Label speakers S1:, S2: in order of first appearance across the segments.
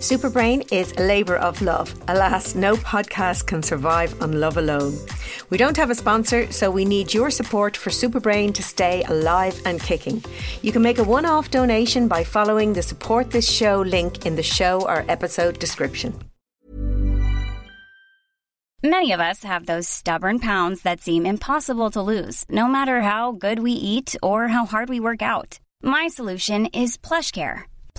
S1: Superbrain is a labour of love. Alas, no podcast can survive on love alone. We don't have a sponsor, so we need your support for Superbrain to stay alive and kicking. You can make a one off donation by following the support this show link in the show or episode description.
S2: Many of us have those stubborn pounds that seem impossible to lose, no matter how good we eat or how hard we work out. My solution is PlushCare.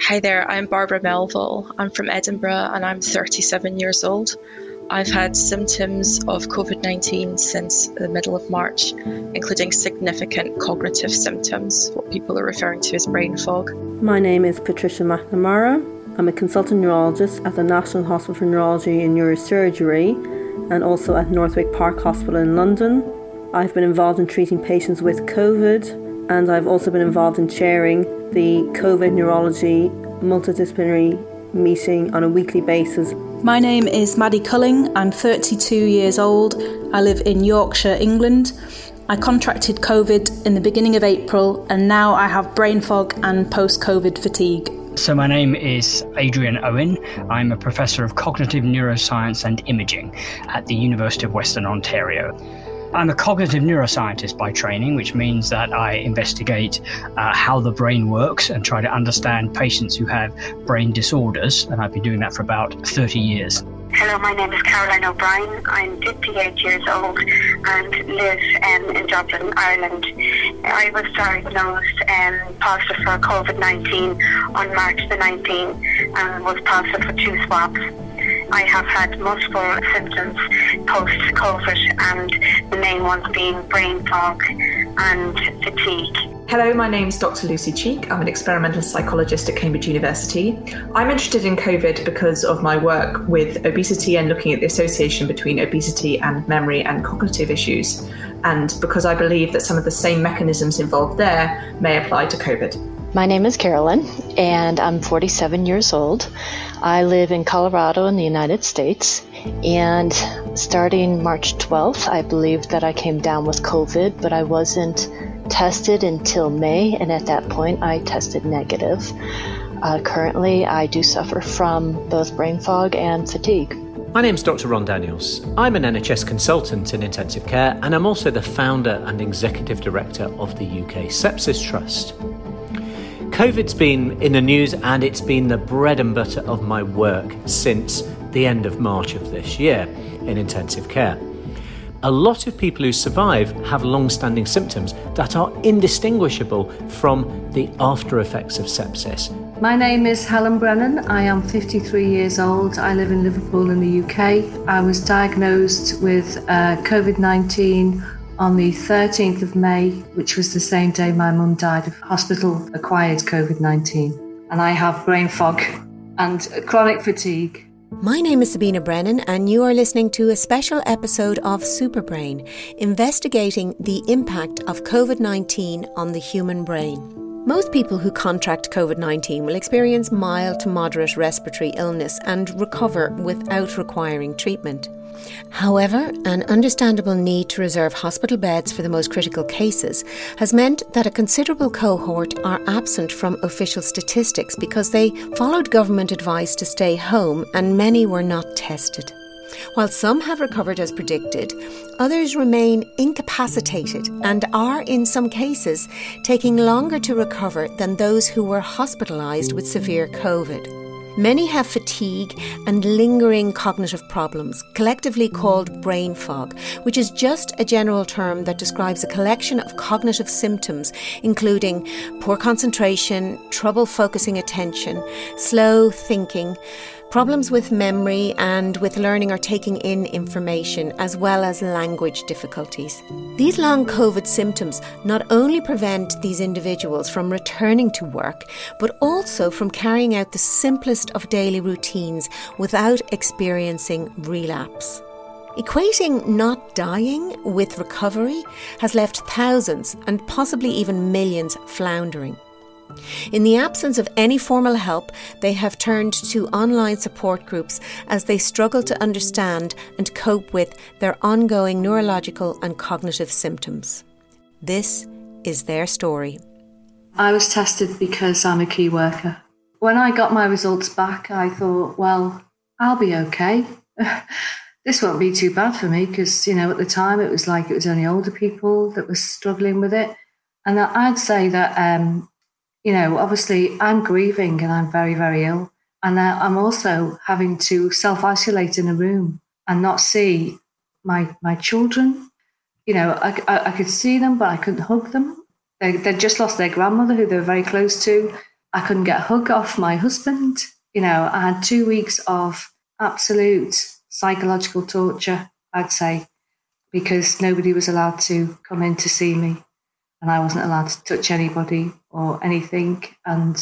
S3: Hi there, I'm Barbara Melville. I'm from Edinburgh and I'm 37 years old. I've had symptoms of COVID 19 since the middle of March, including significant cognitive symptoms, what people are referring to as brain fog.
S4: My name is Patricia McNamara. I'm a consultant neurologist at the National Hospital for Neurology and Neurosurgery and also at Northwick Park Hospital in London. I've been involved in treating patients with COVID and I've also been involved in chairing the COVID neurology multidisciplinary meeting on a weekly basis.
S5: My name is Maddie Culling. I'm 32 years old. I live in Yorkshire, England. I contracted COVID in the beginning of April and now I have brain fog and post COVID fatigue.
S6: So, my name is Adrian Owen. I'm a professor of cognitive neuroscience and imaging at the University of Western Ontario. I'm a cognitive neuroscientist by training, which means that I investigate uh, how the brain works and try to understand patients who have brain disorders. And I've been doing that for about 30 years.
S7: Hello, my name is Caroline O'Brien. I'm 58 years old and live um, in Dublin, Ireland. I was diagnosed um, positive for COVID 19 on March the 19th and was positive for two swabs. I have had multiple symptoms post COVID, and the main ones being brain fog and fatigue.
S8: Hello, my name is Dr. Lucy Cheke. I'm an experimental psychologist at Cambridge University. I'm interested in COVID because of my work with obesity and looking at the association between obesity and memory and cognitive issues, and because I believe that some of the same mechanisms involved there may apply to COVID.
S9: My name is Carolyn, and I'm 47 years old. I live in Colorado in the United States, and starting March 12th, I believe that I came down with COVID, but I wasn't tested until May, and at that point, I tested negative. Uh, currently, I do suffer from both brain fog and fatigue.
S10: My name's Dr. Ron Daniels. I'm an NHS consultant in intensive care, and I'm also the founder and executive director of the UK Sepsis Trust. COVID's been in the news and it's been the bread and butter of my work since the end of March of this year in intensive care. A lot of people who survive have long standing symptoms that are indistinguishable from the after effects of sepsis.
S11: My name is Helen Brennan. I am 53 years old. I live in Liverpool in the UK. I was diagnosed with uh, COVID 19 on the 13th of May, which was the same day my mum died of hospital acquired COVID 19. And I have brain fog and chronic fatigue.
S1: My name is Sabina Brennan, and you are listening to a special episode of Superbrain, investigating the impact of COVID 19 on the human brain. Most people who contract COVID 19 will experience mild to moderate respiratory illness and recover without requiring treatment. However, an understandable need to reserve hospital beds for the most critical cases has meant that a considerable cohort are absent from official statistics because they followed government advice to stay home and many were not tested. While some have recovered as predicted, others remain incapacitated and are, in some cases, taking longer to recover than those who were hospitalised with severe COVID. Many have fatigue and lingering cognitive problems, collectively called brain fog, which is just a general term that describes a collection of cognitive symptoms, including poor concentration, trouble focusing attention, slow thinking, problems with memory and with learning or taking in information, as well as language difficulties. These long COVID symptoms not only prevent these individuals from returning to work, but also from carrying out the simplest of daily routines without experiencing relapse. Equating not dying with recovery has left thousands and possibly even millions floundering. In the absence of any formal help, they have turned to online support groups as they struggle to understand and cope with their ongoing neurological and cognitive symptoms. This is their story.
S11: I was tested because I'm a key worker. When I got my results back, I thought, well, I'll be okay. this won't be too bad for me because, you know, at the time it was like it was only older people that were struggling with it. And I'd say that um, you know, obviously I'm grieving and I'm very, very ill. And I'm also having to self isolate in a room and not see my my children. You know, I, I, I, could see them, but I couldn't hug them. They, they'd just lost their grandmother, who they were very close to. I couldn't get a hug off my husband. You know, I had two weeks of absolute psychological torture, I'd say, because nobody was allowed to come in to see me and I wasn't allowed to touch anybody or anything. And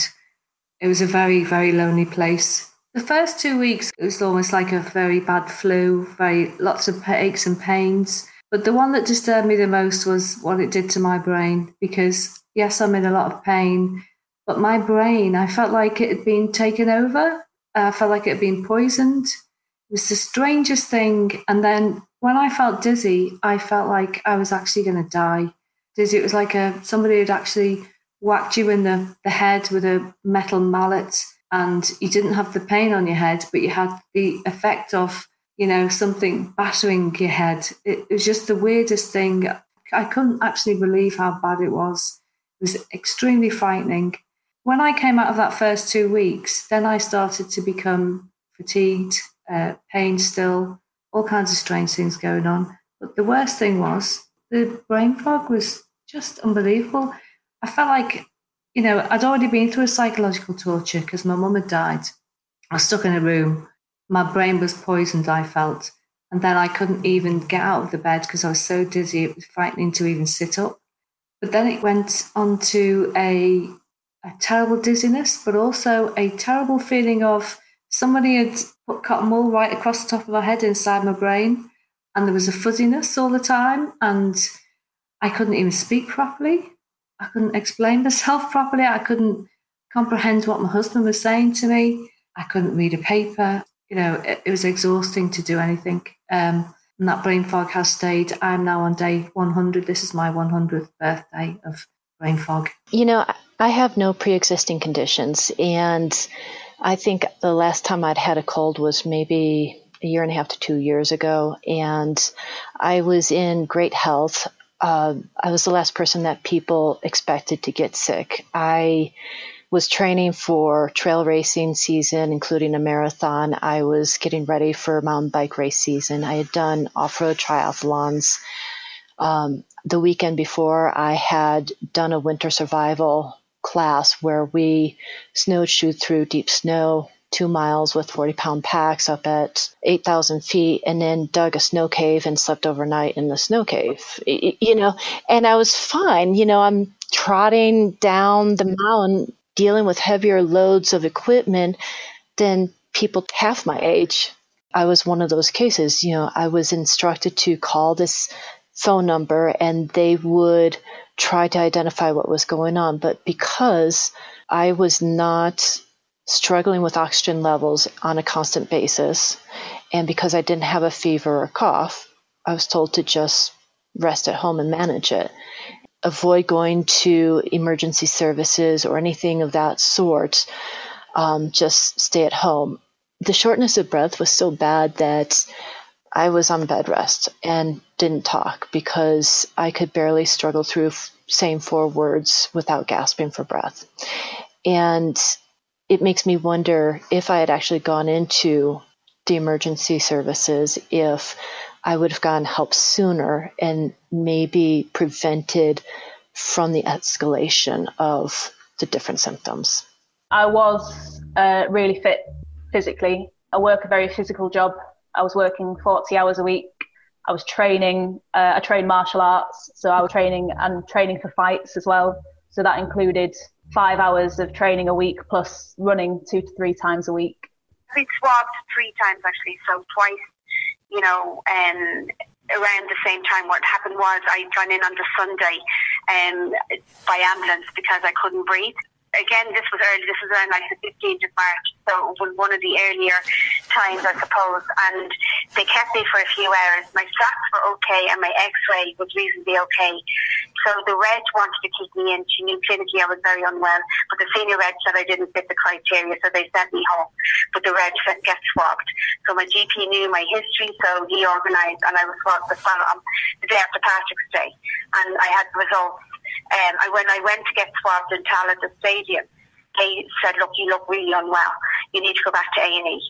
S11: it was a very, very lonely place. The first two weeks, it was almost like a very bad flu, very lots of aches and pains. But the one that disturbed me the most was what it did to my brain because, yes, I'm in a lot of pain, but my brain, I felt like it had been taken over. I felt like it had been poisoned. It was the strangest thing. And then when I felt dizzy, I felt like I was actually going to die dizzy. It was like a somebody had actually whacked you in the, the head with a metal mallet and you didn't have the pain on your head, but you had the effect of, you know, something battering your head. It, it was just the weirdest thing. I couldn't actually believe how bad it was. It was extremely frightening. When I came out of that first two weeks, then I started to become fatigued, uh, pain still, all kinds of strange things going on. But the worst thing was the brain fog was just unbelievable. I felt like, you know, I'd already been through a psychological torture because my mum had died. I was stuck in a room. My brain was poisoned, I felt. And then I couldn't even get out of the bed because I was so dizzy. It was frightening to even sit up. But then it went on to a, a terrible dizziness, but also a terrible feeling of somebody had put cotton wool right across the top of my head inside my brain. And there was a fuzziness all the time. And I couldn't even speak properly. I couldn't explain myself properly. I couldn't comprehend what my husband was saying to me. I couldn't read a paper. You know, it, it was exhausting to do anything. Um, and that brain fog has stayed. I'm now on day 100. This is my 100th birthday of brain fog.
S9: You know, I have no pre existing conditions. And I think the last time I'd had a cold was maybe a year and a half to two years ago. And I was in great health uh, I was the last person that people expected to get sick. I was training for trail racing season, including a marathon. I was getting ready for mountain bike race season. I had done off road triathlons. Um, the weekend before, I had done a winter survival class where we snowshoed through deep snow two miles with 40 pound packs up at 8,000 feet and then dug a snow cave and slept overnight in the snow cave, you know, and I was fine. You know, I'm trotting down the mountain dealing with heavier loads of equipment than people half my age. I was one of those cases, you know, I was instructed to call this phone number and they would try to identify what was going on. But because I was not struggling with oxygen levels on a constant basis. And because I didn't have a fever or cough, I was told to just rest at home and manage it. Avoid going to emergency services or anything of that sort. Um, just stay at home. The shortness of breath was so bad that I was on bed rest and didn't talk because I could barely struggle through saying four words without gasping for breath. And it makes me wonder if I had actually gone into the emergency services, if I would have gotten help sooner and maybe prevented from the escalation of the different symptoms.
S5: I was uh, really fit physically. I work a very physical job. I was working 40 hours a week. I was training. Uh, I trained martial arts, so I was training and training for fights as well. So that included five hours of training a week plus running two to three times a week.
S7: We swabbed three times actually, so twice you know, and around the same time, what happened was I'd gone in on the Sunday um, by ambulance because I couldn't breathe again, this was early. This was around like the 15th of March, so it was one of the earlier times, I suppose. And they kept me for a few hours. My stats were okay, and my X-ray was reasonably okay. So the reg wanted to keep me in. She knew clinically I was very unwell, but the senior reg said I didn't fit the criteria, so they sent me home. But the reg gets swabbed. So my GP knew my history, so he organised, and I was swabbed the, um, the day after Patrick's Day, and I had the results um, I, when I went to get swabbed in Tallaght the stadium, they said, look, you look really unwell. You need to go back to A&E.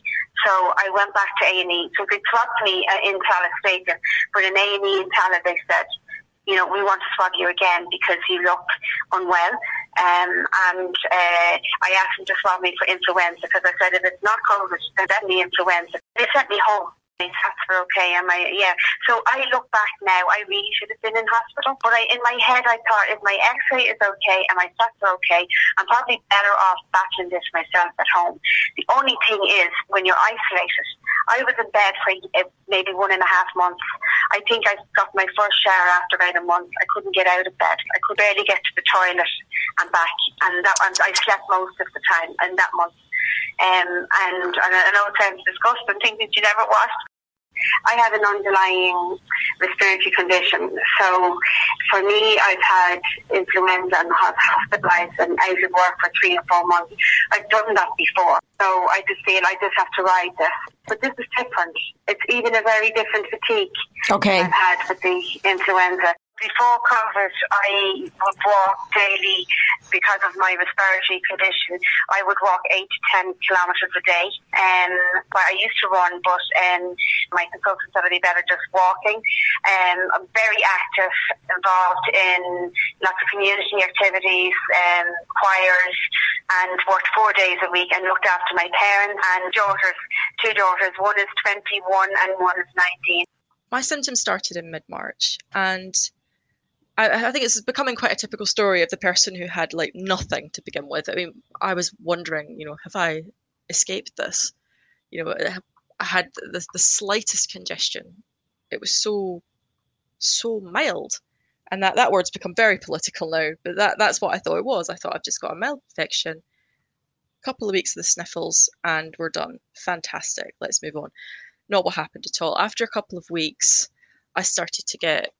S7: So I went back to A&E. So they swabbed me uh, in Tallaght Stadium. But in A&E in Tallaght, they said, you know, we want to swab you again because you look unwell. Um, and uh, I asked them to swab me for influenza because I said if it's not COVID, then definitely influenza. They sent me home that's were okay. Am I? Yeah. So I look back now. I really should have been in hospital, but I, in my head, I thought if my X-ray is okay and my stats are okay, I'm probably better off battling this myself at home. The only thing is when you're isolated. I was in bed for uh, maybe one and a half months. I think I got my first shower after about a month. I couldn't get out of bed. I could barely get to the toilet and back, and that and I slept most of the time in that month. Um, and, and I know it sounds disgusting, things that you never watched. I have an underlying respiratory condition. So for me, I've had influenza and have hospitalized and out of work for three or four months. I've done that before. So I just feel I just have to ride this. But this is different. It's even a very different fatigue
S1: okay.
S7: I've had with the influenza. Before COVID, I would walk daily because of my respiratory condition. I would walk eight to ten kilometres a day. Um, I used to run, but um, my consultant said I'd be better just walking. Um, I'm very active, involved in lots of community activities, um, choirs, and worked four days a week and looked after my parents and daughters, two daughters. One is 21 and one is 19.
S3: My symptoms started in mid March, and I, I, think it's becoming quite a typical story of the person who had like nothing to begin with. I mean, I was wondering, you know, have I escaped this? You know, I had the, the slightest congestion. It was so, so mild. And that, that word's become very political now, but that, that's what I thought it was. I thought I've just got a mild infection, a couple of weeks of the sniffles, and we're done. Fantastic. Let's move on. Not what happened at all. After a couple of weeks, I started to get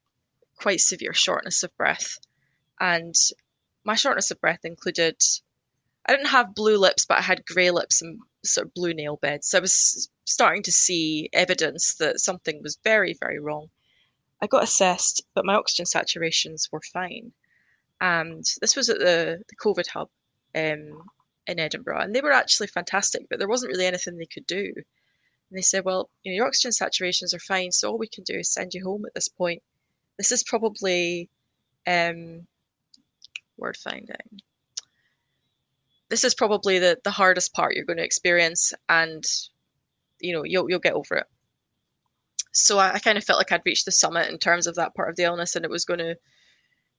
S3: quite severe shortness of breath. And my shortness of breath included I didn't have blue lips, but I had grey lips and sort of blue nail beds. So I was starting to see evidence that something was very, very wrong. I got assessed, but my oxygen saturations were fine. And this was at the, the COVID hub um, in Edinburgh, and they were actually fantastic, but there wasn't really anything they could do. And they said, Well, you know, your oxygen saturations are fine, so all we can do is send you home at this point this is probably um, word finding. This is probably the, the hardest part you're going to experience, and you know you'll you'll get over it. So I, I kind of felt like I'd reached the summit in terms of that part of the illness, and it was going to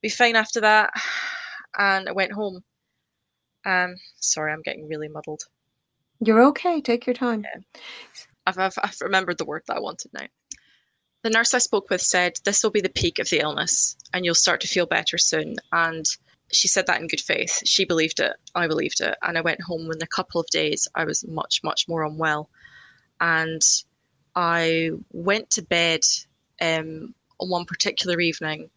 S3: be fine after that. And I went home. Um, sorry, I'm getting really muddled.
S1: You're okay. Take your time.
S3: Yeah. I've, I've, I've remembered the word that I wanted now. The nurse I spoke with said, This will be the peak of the illness and you'll start to feel better soon. And she said that in good faith. She believed it. I believed it. And I went home in a couple of days. I was much, much more unwell. And I went to bed um, on one particular evening.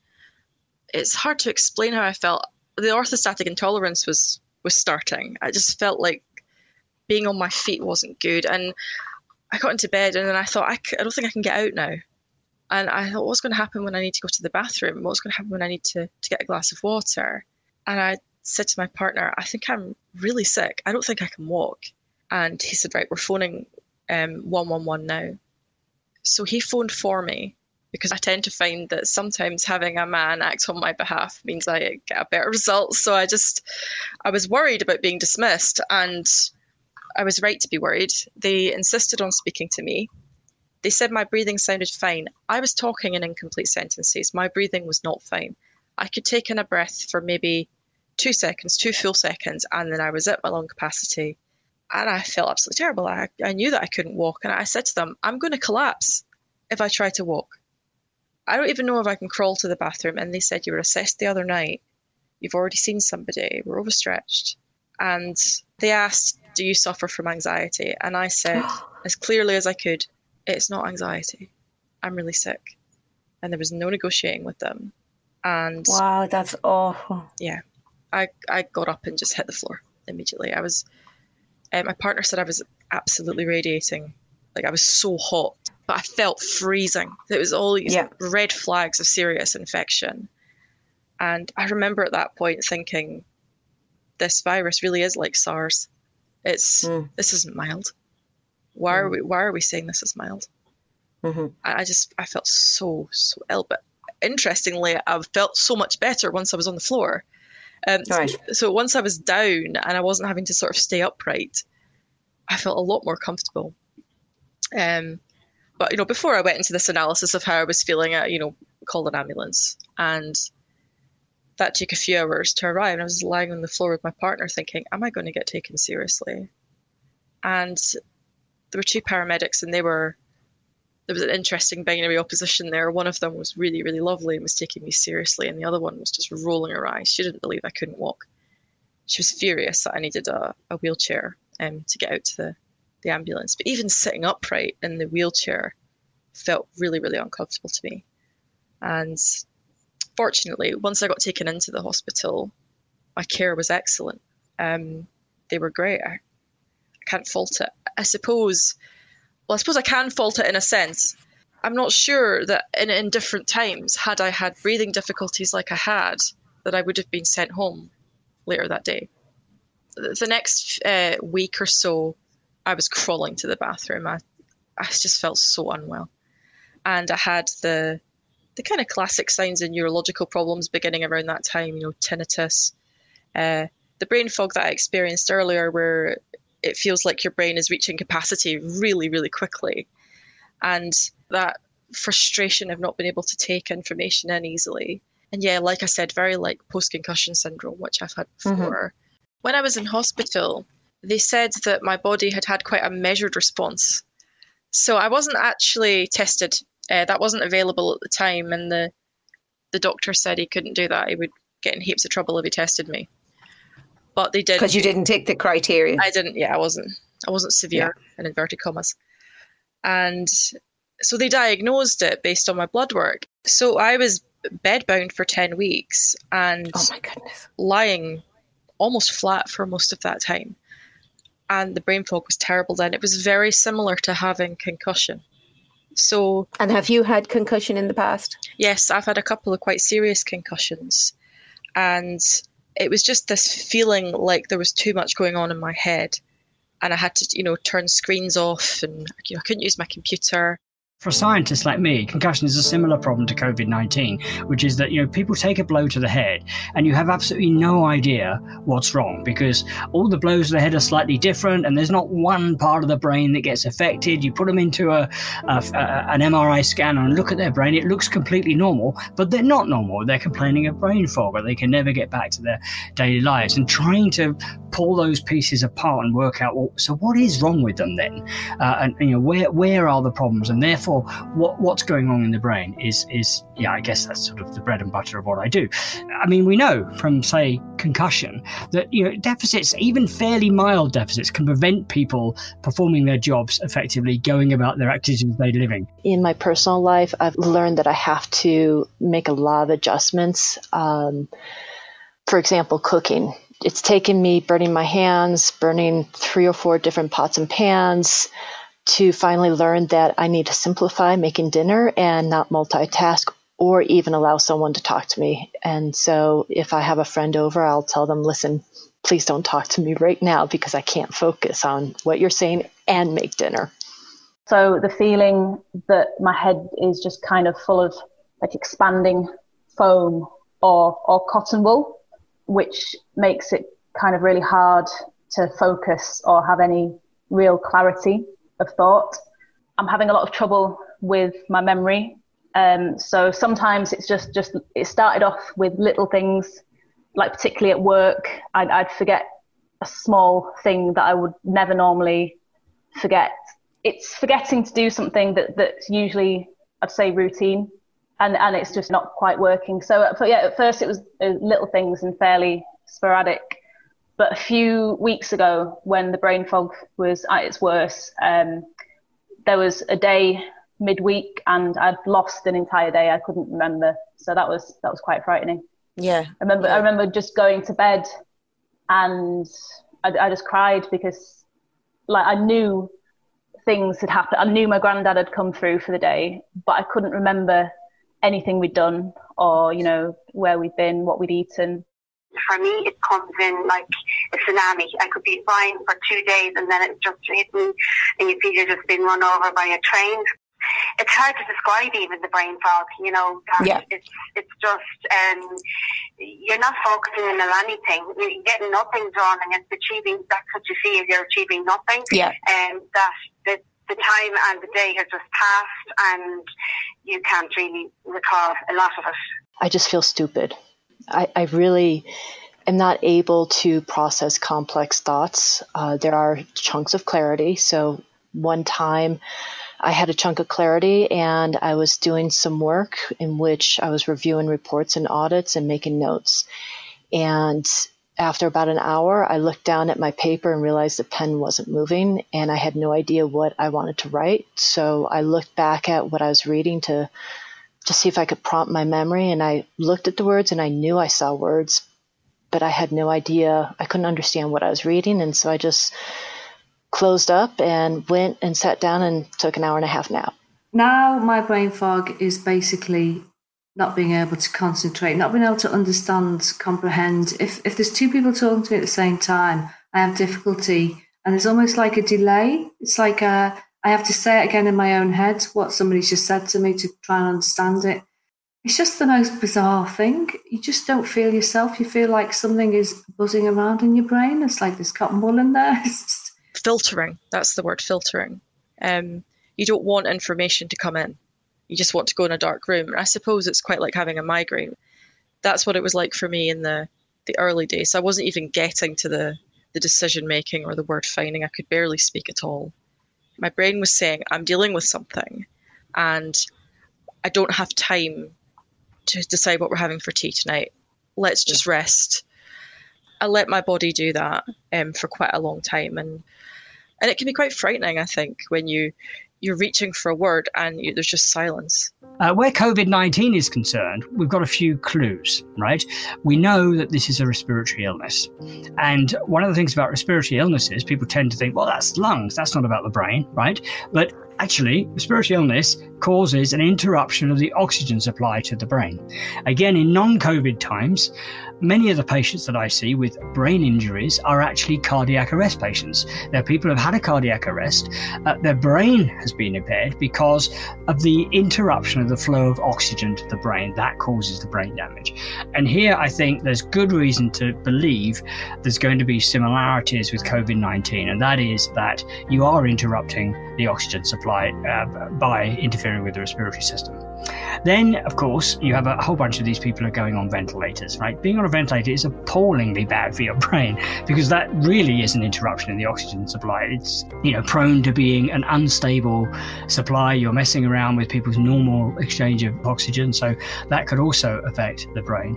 S3: It's hard to explain how I felt. The orthostatic intolerance was was starting. I just felt like being on my feet wasn't good, and I got into bed and then I thought I, c- I don't think I can get out now. And I thought, what's going to happen when I need to go to the bathroom? What's going to happen when I need to, to get a glass of water? And I said to my partner, I think I'm really sick. I don't think I can walk. And he said, right, we're phoning um, 111 now. So he phoned for me because I tend to find that sometimes having a man act on my behalf means I get a better result. So I just, I was worried about being dismissed and I was right to be worried. They insisted on speaking to me. They said my breathing sounded fine. I was talking in incomplete sentences. My breathing was not fine. I could take in a breath for maybe two seconds, two full seconds, and then I was at my lung capacity. And I felt absolutely terrible. I, I knew that I couldn't walk. And I said to them, I'm going to collapse. if I try to walk? I don't even know if I can crawl to the bathroom. And they said, You were assessed the other night. You've already seen somebody. We're overstretched. And they asked, Do you suffer from anxiety? And I said, as clearly as I could, It's not anxiety. I'm really sick. And there was no negotiating with them. And
S1: wow, that's awful.
S3: Yeah. I, I got up and just hit the floor immediately. I was, uh, my partner said I was absolutely radiating. Like I was so hot, but I felt freezing. It was all these yeah. red flags of serious infection. And I remember at that point thinking, this virus really is like SARS. It's mm. this isn't mild. Why mm. are we why are we saying this is mild? Mm-hmm. I just I felt so so ill, but interestingly, I felt so much better once I was on the floor. Um, right. so, so once I was down and I wasn't having to sort of stay upright, I felt a lot more comfortable. Um, but you know, before I went into this analysis of how I was feeling, I you know called an ambulance, and that took a few hours to arrive. And I was lying on the floor with my partner, thinking, "Am I going to get taken seriously?" And there were two paramedics, and they were there was an interesting binary opposition there. One of them was really, really lovely and was taking me seriously, and the other one was just rolling her eyes. She didn't believe I couldn't walk. She was furious that I needed a, a wheelchair um, to get out to the, the ambulance. But even sitting upright in the wheelchair felt really, really uncomfortable to me. And fortunately, once I got taken into the hospital, my care was excellent. Um, they were great. I, can't fault it. I suppose well, I suppose I can fault it in a sense. I'm not sure that in, in different times, had I had breathing difficulties like I had, that I would have been sent home later that day. The next uh, week or so, I was crawling to the bathroom. I, I just felt so unwell. And I had the the kind of classic signs of neurological problems beginning around that time, you know, tinnitus, uh, the brain fog that I experienced earlier, where it feels like your brain is reaching capacity really, really quickly. And that frustration of not being able to take information in easily. And yeah, like I said, very like post concussion syndrome, which I've had mm-hmm. before. Mm-hmm. When I was in hospital, they said that my body had had quite a measured response. So I wasn't actually tested. Uh, that wasn't available at the time, and the the doctor said he couldn't do that. He would get in heaps of trouble if he tested me but they did
S1: because you didn't take the criteria.
S3: I didn't. Yeah, I wasn't. I wasn't severe yeah. in inverted commas, and so they diagnosed it based on my blood work. So I was bedbound for ten weeks and
S1: oh my goodness,
S3: lying almost flat for most of that time. And the brain fog was terrible then. It was very similar to having concussion. So
S1: And have you had concussion in the past?
S3: Yes, I've had a couple of quite serious concussions. And it was just this feeling like there was too much going on in my head and I had to, you know, turn screens off and you know, I couldn't use my computer.
S6: For scientists like me, concussion is a similar problem to COVID 19, which is that, you know, people take a blow to the head and you have absolutely no idea what's wrong because all the blows to the head are slightly different and there's not one part of the brain that gets affected. You put them into a, a, a an MRI scanner and look at their brain, it looks completely normal, but they're not normal. They're complaining of brain fog or they can never get back to their daily lives. And trying to pull those pieces apart and work out, well, so what is wrong with them then? Uh, and, you know, where, where are the problems? And therefore, what what's going on in the brain is is yeah, I guess that's sort of the bread and butter of what I do. I mean, we know from say concussion that you know deficits, even fairly mild deficits, can prevent people performing their jobs effectively, going about their activities of daily living.
S9: In my personal life, I've learned that I have to make a lot of adjustments. Um, for example, cooking it's taken me burning my hands, burning three or four different pots and pans, to finally learn that I need to simplify making dinner and not multitask or even allow someone to talk to me. And so if I have a friend over, I'll tell them, listen, please don't talk to me right now because I can't focus on what you're saying and make dinner.
S5: So the feeling that my head is just kind of full of like expanding foam or, or cotton wool, which makes it kind of really hard to focus or have any real clarity of thought. I'm having a lot of trouble with my memory. Um, so sometimes it's just, just, it started off with little things, like particularly at work, I'd, I'd forget a small thing that I would never normally forget. It's forgetting to do something that, that's usually I'd say routine, and and it's just not quite working. So, uh, yeah, at first it was uh, little things and fairly sporadic. But a few weeks ago, when the brain fog was at its worst, um, there was a day midweek, and I'd lost an entire day. I couldn't remember, so that was that was quite frightening.
S1: Yeah,
S5: I remember.
S1: yeah.
S5: I remember just going to bed, and I, I just cried because, like, I knew things had happened. I knew my granddad had come through for the day, but I couldn't remember anything we'd done or you know where we'd been, what we'd eaten
S7: for me, it comes in like a tsunami. I could be fine for two days and then it's just hit me and you feel you're just being run over by a train. It's hard to describe even the brain fog, you know.
S1: Yeah.
S7: It's, it's just, um, you're not focusing on anything. You're getting nothing done and it's achieving, that's what you see if you're achieving nothing.
S1: Yeah.
S7: And um, that, the, the time and the day has just passed and you can't really recall a lot of it.
S9: I just feel stupid. I, I really am not able to process complex thoughts. Uh, there are chunks of clarity. So, one time I had a chunk of clarity and I was doing some work in which I was reviewing reports and audits and making notes. And after about an hour, I looked down at my paper and realized the pen wasn't moving and I had no idea what I wanted to write. So I looked back at what I was reading to to see if I could prompt my memory. And I looked at the words and I knew I saw words, but I had no idea. I couldn't understand what I was reading. And so I just closed up and went and sat down and took an hour and a half nap.
S11: Now my brain fog is basically not being able to concentrate, not being able to understand, comprehend. If if there's two people talking to me at the same time, I have difficulty, and there's almost like a delay. It's like a I have to say it again in my own head, what somebody's just said to me to try and understand it. It's just the most bizarre thing. You just don't feel yourself. You feel like something is buzzing around in your brain. It's like there's cotton wool in there. Just...
S3: Filtering. That's the word filtering. Um, you don't want information to come in. You just want to go in a dark room. I suppose it's quite like having a migraine. That's what it was like for me in the, the early days. So I wasn't even getting to the, the decision making or the word finding. I could barely speak at all my brain was saying, I'm dealing with something and I don't have time to decide what we're having for tea tonight. Let's just rest. I let my body do that um, for quite a long time, and and it can be quite frightening. I think when you you're reaching for a word and you, there's just silence.
S6: Uh, where COVID 19 is concerned, we've got a few clues, right? We know that this is a respiratory illness. And one of the things about respiratory illnesses, people tend to think, well, that's lungs, that's not about the brain, right? But actually, respiratory illness causes an interruption of the oxygen supply to the brain. Again, in non COVID times, many of the patients that I see with brain injuries are actually cardiac arrest patients. They're people have had a cardiac arrest, uh, their brain has been impaired because of the interruption of the flow of oxygen to the brain. That causes the brain damage. And here I think there's good reason to believe there's going to be similarities with COVID 19, and that is that you are interrupting the oxygen supply uh, by interfering with the respiratory system. Then, of course, you have a whole bunch of these people are going on ventilators, right? Being on a ventilator is appallingly bad for your brain because that really is an interruption in the oxygen supply. It's, you know, prone to being an unstable supply. You're messing around with people's normal exchange of oxygen, so that could also affect the brain.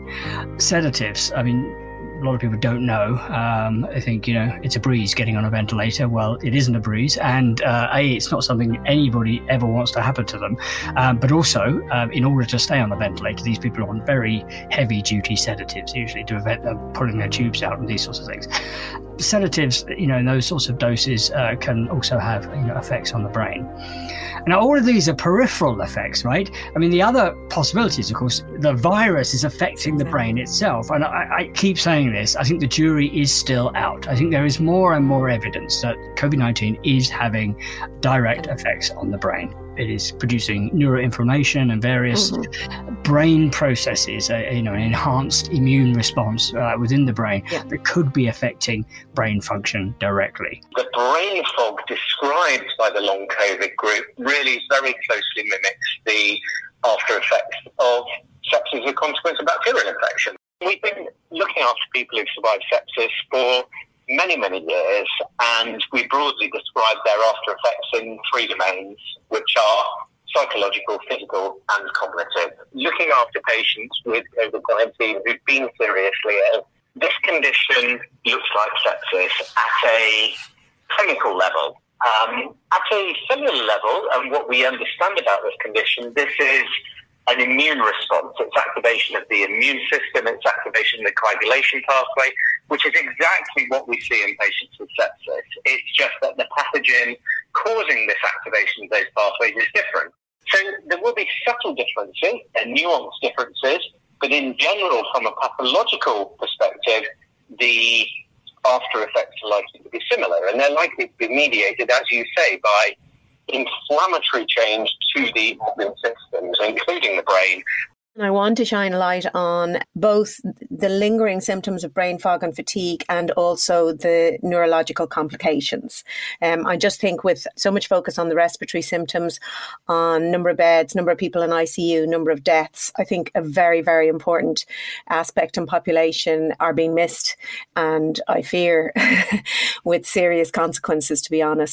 S6: Sedatives, I mean, a lot of people don't know. Um, I think you know it's a breeze getting on a ventilator. Well, it isn't a breeze, and uh, a it's not something anybody ever wants to happen to them. Um, but also, um, in order to stay on the ventilator, these people are on very heavy duty sedatives, usually to prevent them pulling their tubes out and these sorts of things. Sedatives, you know, in those sorts of doses, uh, can also have you know effects on the brain. Now, all of these are peripheral effects, right? I mean, the other possibilities, of course, the virus is affecting the brain itself. And I, I, keep saying this, I think the jury is still out. I think there is more and more evidence that COVID 19 is having direct effects on the brain. It is producing neuroinflammation and various mm-hmm. brain processes, uh, you know, an enhanced immune response uh, within the brain yeah. that could be affecting brain function directly.
S12: The brain fog described by the long COVID group really very closely mimics the after effects of sepsis as a consequence of bacterial infection. We've been looking after people who've survived sepsis for many, many years, and we broadly describe their after effects in three domains, which are psychological, physical, and cognitive. Looking after patients with COVID 19 who've been seriously ill, this condition looks like sepsis at a clinical level. Um, at a cellular level, and what we understand about this condition, this is an immune response. It's activation of the immune system, it's activation of the coagulation pathway, which is exactly what we see in patients with sepsis. It's just that the pathogen causing this activation of those pathways is different. So there will be subtle differences and nuanced differences, but in general, from a pathological perspective, the after effects are likely to be similar, and they're likely to be mediated, as you say, by inflammatory change to the organ systems, including the brain,
S1: I want to shine a light on both the lingering symptoms of brain fog and fatigue and also the neurological complications. Um, I just think with so much focus on the respiratory symptoms, on number of beds, number of people in ICU, number of deaths, I think a very, very important aspect and population are being missed. And I fear with serious consequences, to be honest.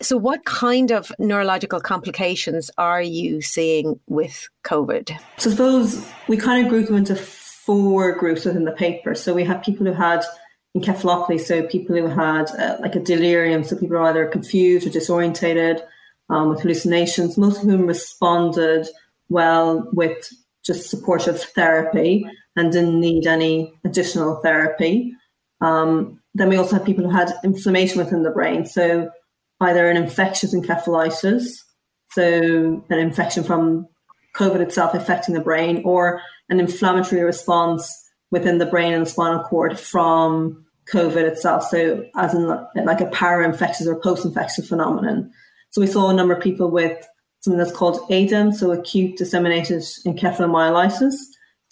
S1: So, what kind of neurological complications are you seeing with COVID?
S4: So, suppose we kind of group them into four groups within the paper. So, we had people who had encephalopathy, so people who had uh, like a delirium, so people are either confused or disorientated um, with hallucinations, most of whom responded well with just supportive therapy and didn't need any additional therapy. Um, then we also had people who had inflammation within the brain. So either an infectious encephalitis, so an infection from COVID itself affecting the brain, or an inflammatory response within the brain and the spinal cord from COVID itself. So, as in like a para-infectious or post-infectious phenomenon. So, we saw a number of people with something that's called ADEM, so acute disseminated encephalomyelitis,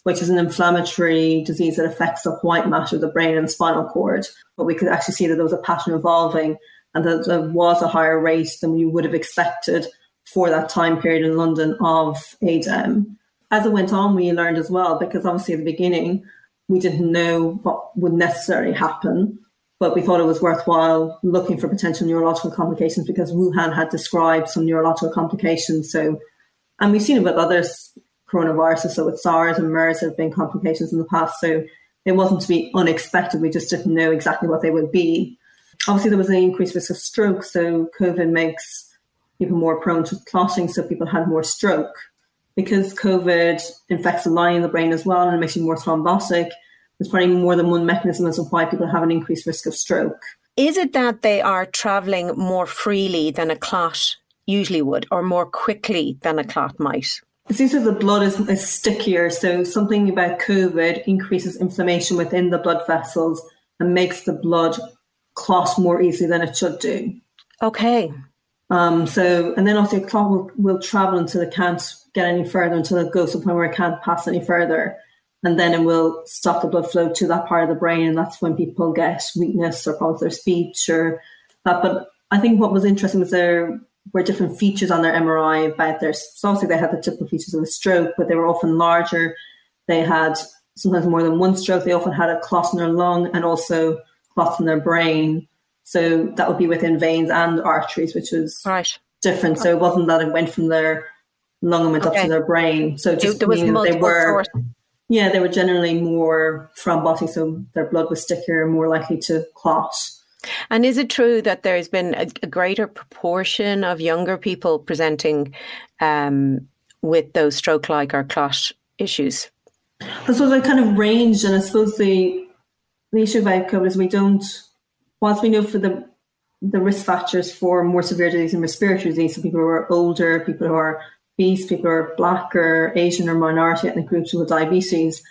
S4: which is an inflammatory disease that affects the white matter of the brain and spinal cord. But we could actually see that there was a pattern evolving and that there was a higher rate than we would have expected for that time period in London of ADEM. As it went on, we learned as well, because obviously at the beginning, we didn't know what would necessarily happen, but we thought it was worthwhile looking for potential neurological complications because Wuhan had described some neurological complications. So, and we've seen it with other coronaviruses, so with SARS and MERS, there have been complications in the past. So it wasn't to be unexpected. We just didn't know exactly what they would be obviously there was an increased risk of stroke. So COVID makes people more prone to clotting. So people had more stroke because COVID infects the lining of the brain as well and it makes you more thrombotic. There's probably more than one mechanism as to why people have an increased risk of stroke.
S1: Is it that they are travelling more freely than a clot usually would, or more quickly than a clot might?
S4: It seems that the blood is, is stickier. So something about COVID increases inflammation within the blood vessels and makes the blood clot more easily than it should do.
S1: Okay.
S4: Um, so, and then also a clot will, will travel until it can't get any further, until it goes to a point where it can't pass any further. And then it will stop the blood flow to that part of the brain. And that's when people get weakness or problems with their speech or that. But I think what was interesting was there were different features on their MRI about their, so obviously they had the typical features of a stroke, but they were often larger. They had sometimes more than one stroke. They often had a clot in their lung and also clots in their brain. So that would be within veins and arteries, which was
S1: right.
S4: different. So it wasn't that it went from their lung and went okay. up to their brain. So just
S1: there
S4: they were, yeah, they were generally more thrombotic, so their blood was stickier and more likely to clot.
S1: And is it true that there's been a, a greater proportion of younger people presenting um, with those stroke-like or clot issues?
S4: I suppose I kind of range, and I suppose the the issue about COVID is we don't. Whilst we know for the the risk factors for more severe disease and respiratory disease, so people who are older, people who are obese, people who are black or Asian or minority ethnic groups with diabetes,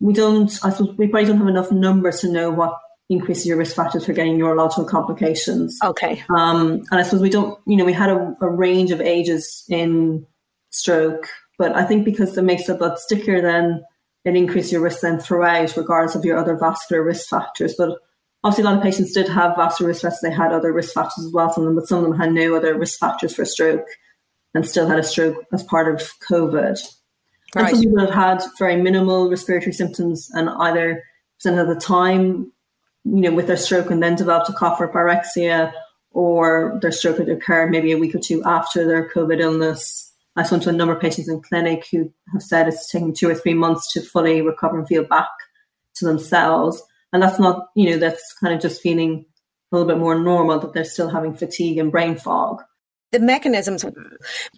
S4: we don't. I suppose we probably don't have enough numbers to know what increases your risk factors for getting neurological complications.
S1: Okay.
S4: Um, and I suppose we don't. You know, we had a, a range of ages in stroke, but I think because it makes the blood stickier, then it increases your risk then throughout, regardless of your other vascular risk factors. But obviously, a lot of patients did have vascular risk factors. They had other risk factors as well, some of them, but some of them had no other risk factors for stroke and still had a stroke as part of COVID. Right. And some people have had very minimal respiratory symptoms and either presented at the time, you know, with their stroke and then developed a cough or pyrexia, or their stroke had occurred maybe a week or two after their COVID illness. I spoke to a number of patients in clinic who have said it's taken two or three months to fully recover and feel back to themselves. And that's not, you know, that's kind of just feeling a little bit more normal that they're still having fatigue and brain fog.
S1: The mechanisms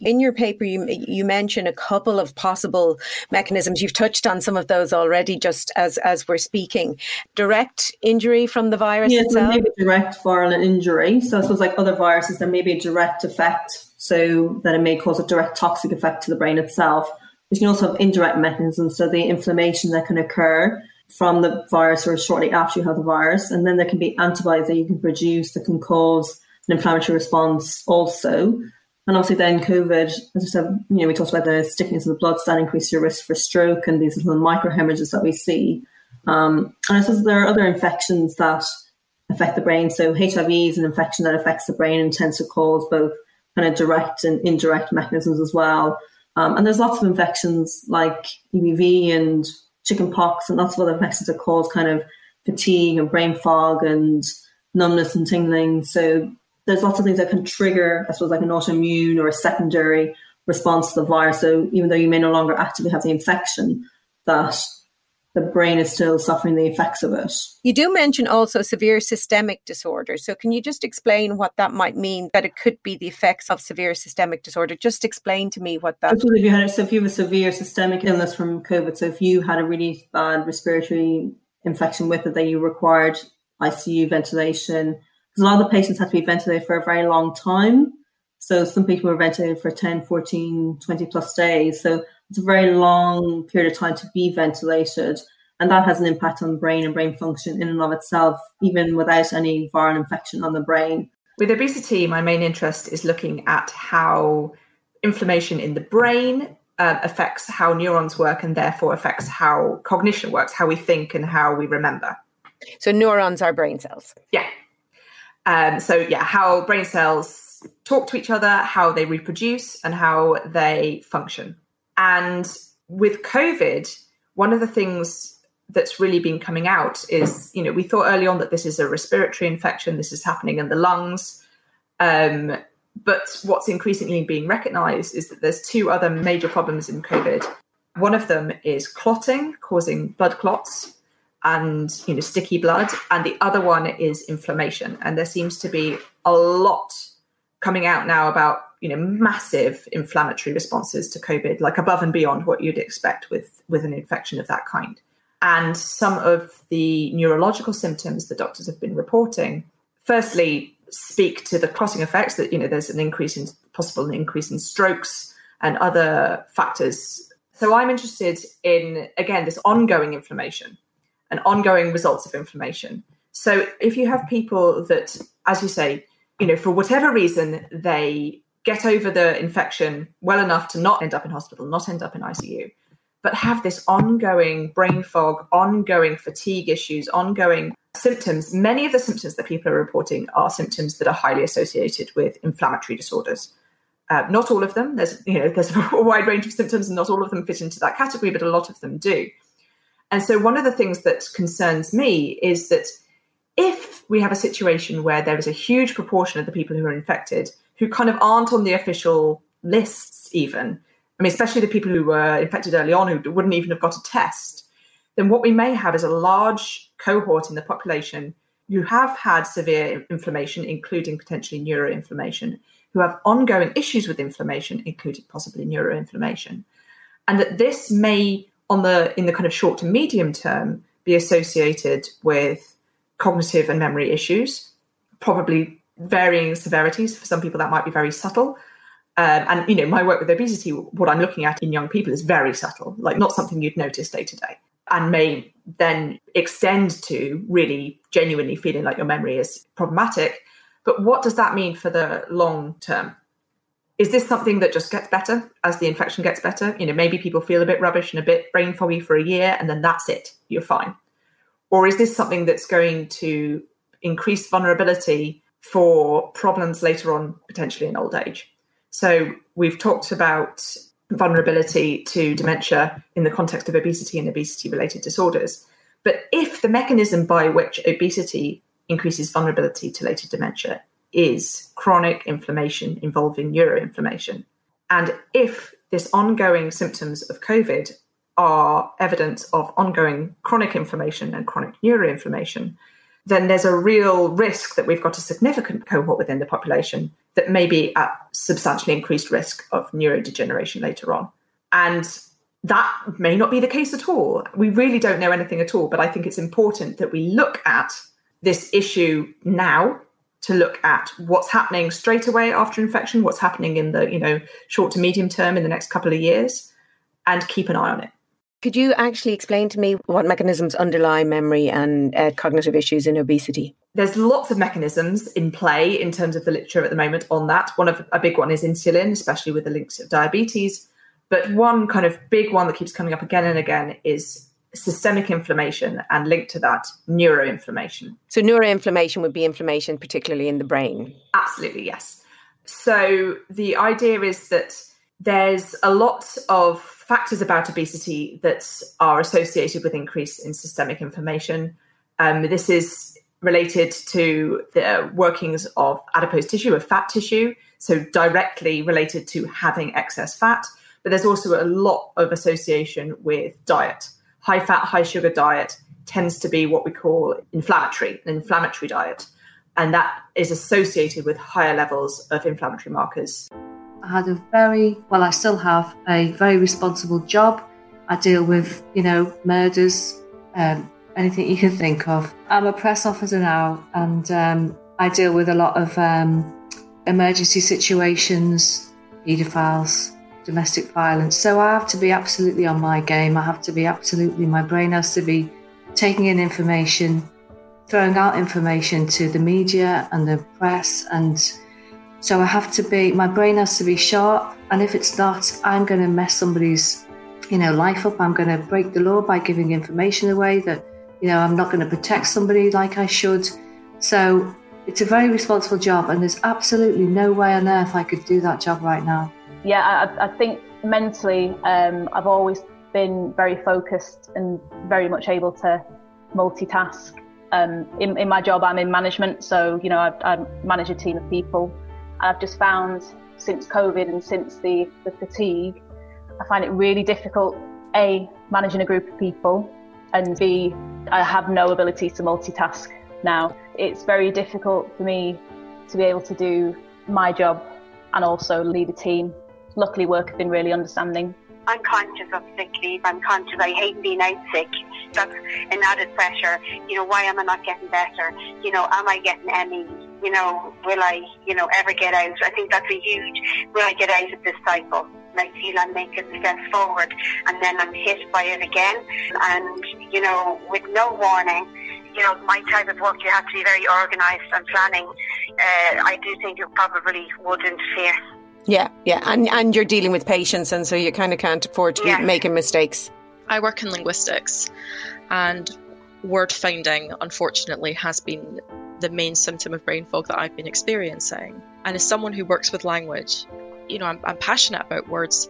S1: in your paper you you mention a couple of possible mechanisms. You've touched on some of those already just as as we're speaking. Direct injury from the virus
S4: yes
S1: itself?
S4: maybe direct viral injury. So i suppose like other viruses there may be a direct effect so that it may cause a direct toxic effect to the brain itself. But you can also have indirect mechanisms, so the inflammation that can occur from the virus or shortly after you have the virus. And then there can be antibodies that you can produce that can cause an inflammatory response also. And obviously then COVID, as I said, you know, we talked about the stickiness of the blood, that increases your risk for stroke and these little microhemorrhages that we see. Um, and I suppose there are other infections that affect the brain. So HIV is an infection that affects the brain and tends to cause both kind of direct and indirect mechanisms as well. Um, and there's lots of infections like EBV and chickenpox and lots of other infections that cause kind of fatigue and brain fog and numbness and tingling. So there's lots of things that can trigger, I suppose, like an autoimmune or a secondary response to the virus. So even though you may no longer actively have the infection, that the brain is still suffering the effects of it.
S1: You do mention also severe systemic disorder. So, can you just explain what that might mean? That it could be the effects of severe systemic disorder. Just explain to me what that.
S4: So, if you had so if you have a severe systemic illness from COVID, so if you had a really bad respiratory infection with it, that you required ICU ventilation, because a lot of the patients had to be ventilated for a very long time. So some people were ventilated for 10, 14, 20 plus days. So it's a very long period of time to be ventilated. And that has an impact on brain and brain function in and of itself, even without any viral infection on the brain.
S8: With obesity, my main interest is looking at how inflammation in the brain uh, affects how neurons work and therefore affects how cognition works, how we think and how we remember.
S1: So, neurons are brain cells.
S8: Yeah. Um, so, yeah, how brain cells talk to each other, how they reproduce, and how they function. And with COVID, one of the things that's really been coming out is, you know, we thought early on that this is a respiratory infection, this is happening in the lungs. Um, but what's increasingly being recognized is that there's two other major problems in COVID. One of them is clotting, causing blood clots and you know sticky blood, and the other one is inflammation. And there seems to be a lot coming out now about you know massive inflammatory responses to covid like above and beyond what you'd expect with with an infection of that kind. And some of the neurological symptoms that doctors have been reporting firstly speak to the crossing effects that you know there's an increase in possible an increase in strokes and other factors. So i'm interested in again this ongoing inflammation and ongoing results of inflammation. So if you have people that as you say you know for whatever reason they get over the infection well enough to not end up in hospital, not end up in ICU, but have this ongoing brain fog, ongoing fatigue issues, ongoing symptoms. Many of the symptoms that people are reporting are symptoms that are highly associated with inflammatory disorders. Uh, not all of them. There's you know there's a wide range of symptoms, and not all of them fit into that category, but a lot of them do. And so one of the things that concerns me is that if we have a situation where there is a huge proportion of the people who are infected who kind of aren't on the official lists, even. I mean, especially the people who were infected early on who wouldn't even have got a test. Then what we may have is a large cohort in the population who have had severe inflammation, including potentially neuroinflammation, who have ongoing issues with inflammation, including possibly neuroinflammation, and that this may, on the in the kind of short to medium term, be associated with cognitive and memory issues, probably varying severities. For some people, that might be very subtle. Um, and you know, my work with obesity, what I'm looking at in young people is very subtle, like not something you'd notice day to day, and may then extend to really genuinely feeling like your memory is problematic. But what does that mean for the long term? Is this something that just gets better as the infection gets better? You know, maybe people feel a bit rubbish and a bit brain foggy for a year, and then that's it, you're fine. Or is this something that's going to increase vulnerability for problems later on, potentially in old age? So we've talked about vulnerability to dementia in the context of obesity and obesity related disorders. But if the mechanism by which obesity increases vulnerability to later dementia is chronic inflammation involving neuroinflammation, and if this ongoing symptoms of COVID are evidence of ongoing chronic inflammation and chronic neuroinflammation, then there's a real risk that we've got a significant cohort within the population that may be at substantially increased risk of neurodegeneration later on. And that may not be the case at all. We really don't know anything at all, but I think it's important that we look at this issue now to look at what's happening straight away after infection, what's happening in the, you know, short to medium term in the next couple of years and keep an eye on it.
S1: Could you actually explain to me what mechanisms underlie memory and uh, cognitive issues in obesity?
S8: There's lots of mechanisms in play in terms of the literature at the moment on that. One of a big one is insulin, especially with the links of diabetes. But one kind of big one that keeps coming up again and again is systemic inflammation and linked to that neuroinflammation.
S1: So neuroinflammation would be inflammation particularly in the brain.
S8: Absolutely, yes. So the idea is that there's a lot of factors about obesity that are associated with increase in systemic inflammation. Um, this is related to the workings of adipose tissue, of fat tissue, so directly related to having excess fat. But there's also a lot of association with diet. High fat, high sugar diet tends to be what we call inflammatory, an inflammatory diet. And that is associated with higher levels of inflammatory markers.
S11: I had a very, well, I still have a very responsible job. I deal with, you know, murders, um, anything you can think of. I'm a press officer now and um, I deal with a lot of um, emergency situations, paedophiles, domestic violence. So I have to be absolutely on my game. I have to be absolutely, my brain has to be taking in information, throwing out information to the media and the press and so I have to be, my brain has to be sharp. And if it's not, I'm going to mess somebody's, you know, life up. I'm going to break the law by giving information away that, you know, I'm not going to protect somebody like I should. So it's a very responsible job. And there's absolutely no way on earth I could do that job right now.
S5: Yeah, I, I think mentally, um, I've always been very focused and very much able to multitask. Um, in, in my job, I'm in management, so you know I, I manage a team of people. I've just found since COVID and since the, the fatigue, I find it really difficult, A, managing a group of people, and B, I have no ability to multitask now. It's very difficult for me to be able to do my job and also lead a team. Luckily, work have been really understanding.
S7: I'm conscious of sick leave. I'm conscious I hate being out sick. That's an added pressure. You know, why am I not getting better? You know, am I getting any? You know, will I, you know, ever get out? I think that's a huge, will I get out of this cycle? I feel I'm making steps forward and then I'm hit by it again. And, you know, with no warning, you know, my type of work, you have to be very organised and planning. Uh, I do think it probably would interfere.
S1: Yeah, yeah. And, and you're dealing with patients, and so you kind of can't afford to yeah. be making mistakes.
S3: I work in linguistics, and word finding, unfortunately, has been the main symptom of brain fog that I've been experiencing. And as someone who works with language, you know, I'm, I'm passionate about words.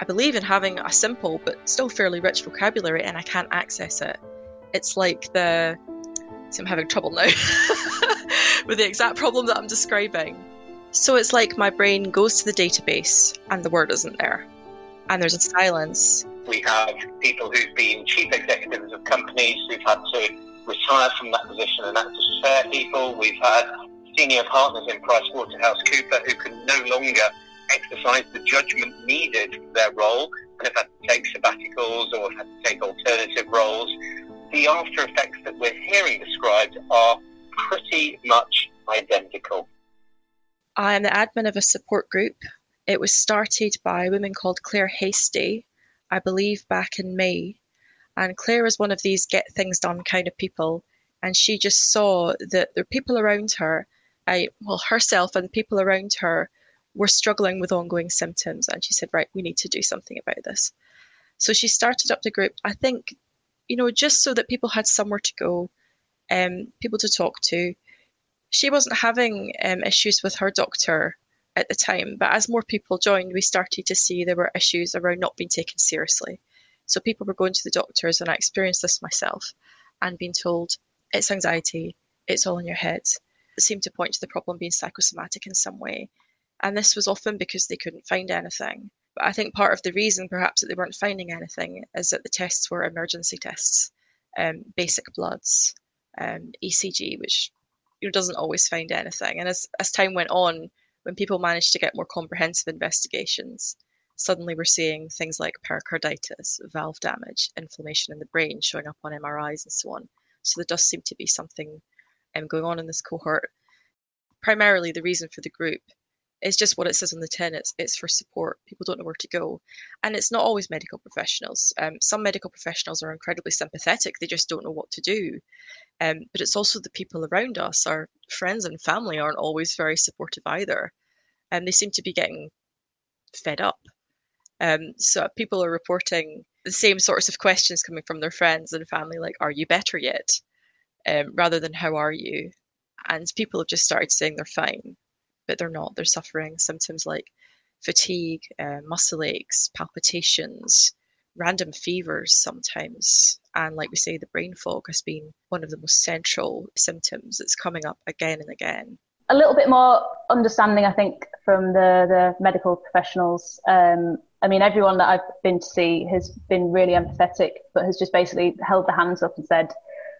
S3: I believe in having a simple but still fairly rich vocabulary, and I can't access it. It's like the. See, I'm having trouble now with the exact problem that I'm describing. So it's like my brain goes to the database and the word isn't there, and there's a silence.
S12: We have people who've been chief executives of companies who've had to retire from that position and act as chair people. We've had senior partners in PricewaterhouseCooper who can no longer exercise the judgment needed for their role and have had to take sabbaticals or have had to take alternative roles. The after effects that we're hearing described are pretty much identical.
S3: I am the admin of a support group. It was started by a woman called Claire Hastie, I believe back in May. And Claire is one of these get things done kind of people. And she just saw that the people around her, I, well, herself and people around her were struggling with ongoing symptoms. And she said, right, we need to do something about this. So she started up the group, I think, you know, just so that people had somewhere to go, um, people to talk to. She wasn't having um, issues with her doctor at the time, but as more people joined, we started to see there were issues around not being taken seriously. So people were going to the doctors, and I experienced this myself, and being told it's anxiety, it's all in your head. It seemed to point to the problem being psychosomatic in some way. And this was often because they couldn't find anything. But I think part of the reason, perhaps, that they weren't finding anything is that the tests were emergency tests, um, basic bloods, um, ECG, which you know doesn't always find anything. And as as time went on, when people managed to get more comprehensive investigations, suddenly we're seeing things like pericarditis, valve damage, inflammation in the brain showing up on MRIs and so on. So there does seem to be something um, going on in this cohort. Primarily, the reason for the group is just what it says on the tin. It's it's for support. People don't know where to go, and it's not always medical professionals. Um, some medical professionals are incredibly sympathetic. They just don't know what to do. Um, but it's also the people around us. Our friends and family aren't always very supportive either, and they seem to be getting fed up. Um, so people are reporting the same sorts of questions coming from their friends and family, like "Are you better yet?" Um, rather than "How are you?" And people have just started saying they're fine but they're not. They're suffering symptoms like fatigue, uh, muscle aches, palpitations, random fevers sometimes. And like we say, the brain fog has been one of the most central symptoms that's coming up again and again.
S5: A little bit more understanding, I think, from the, the medical professionals. Um, I mean, everyone that I've been to see has been really empathetic, but has just basically held their hands up and said,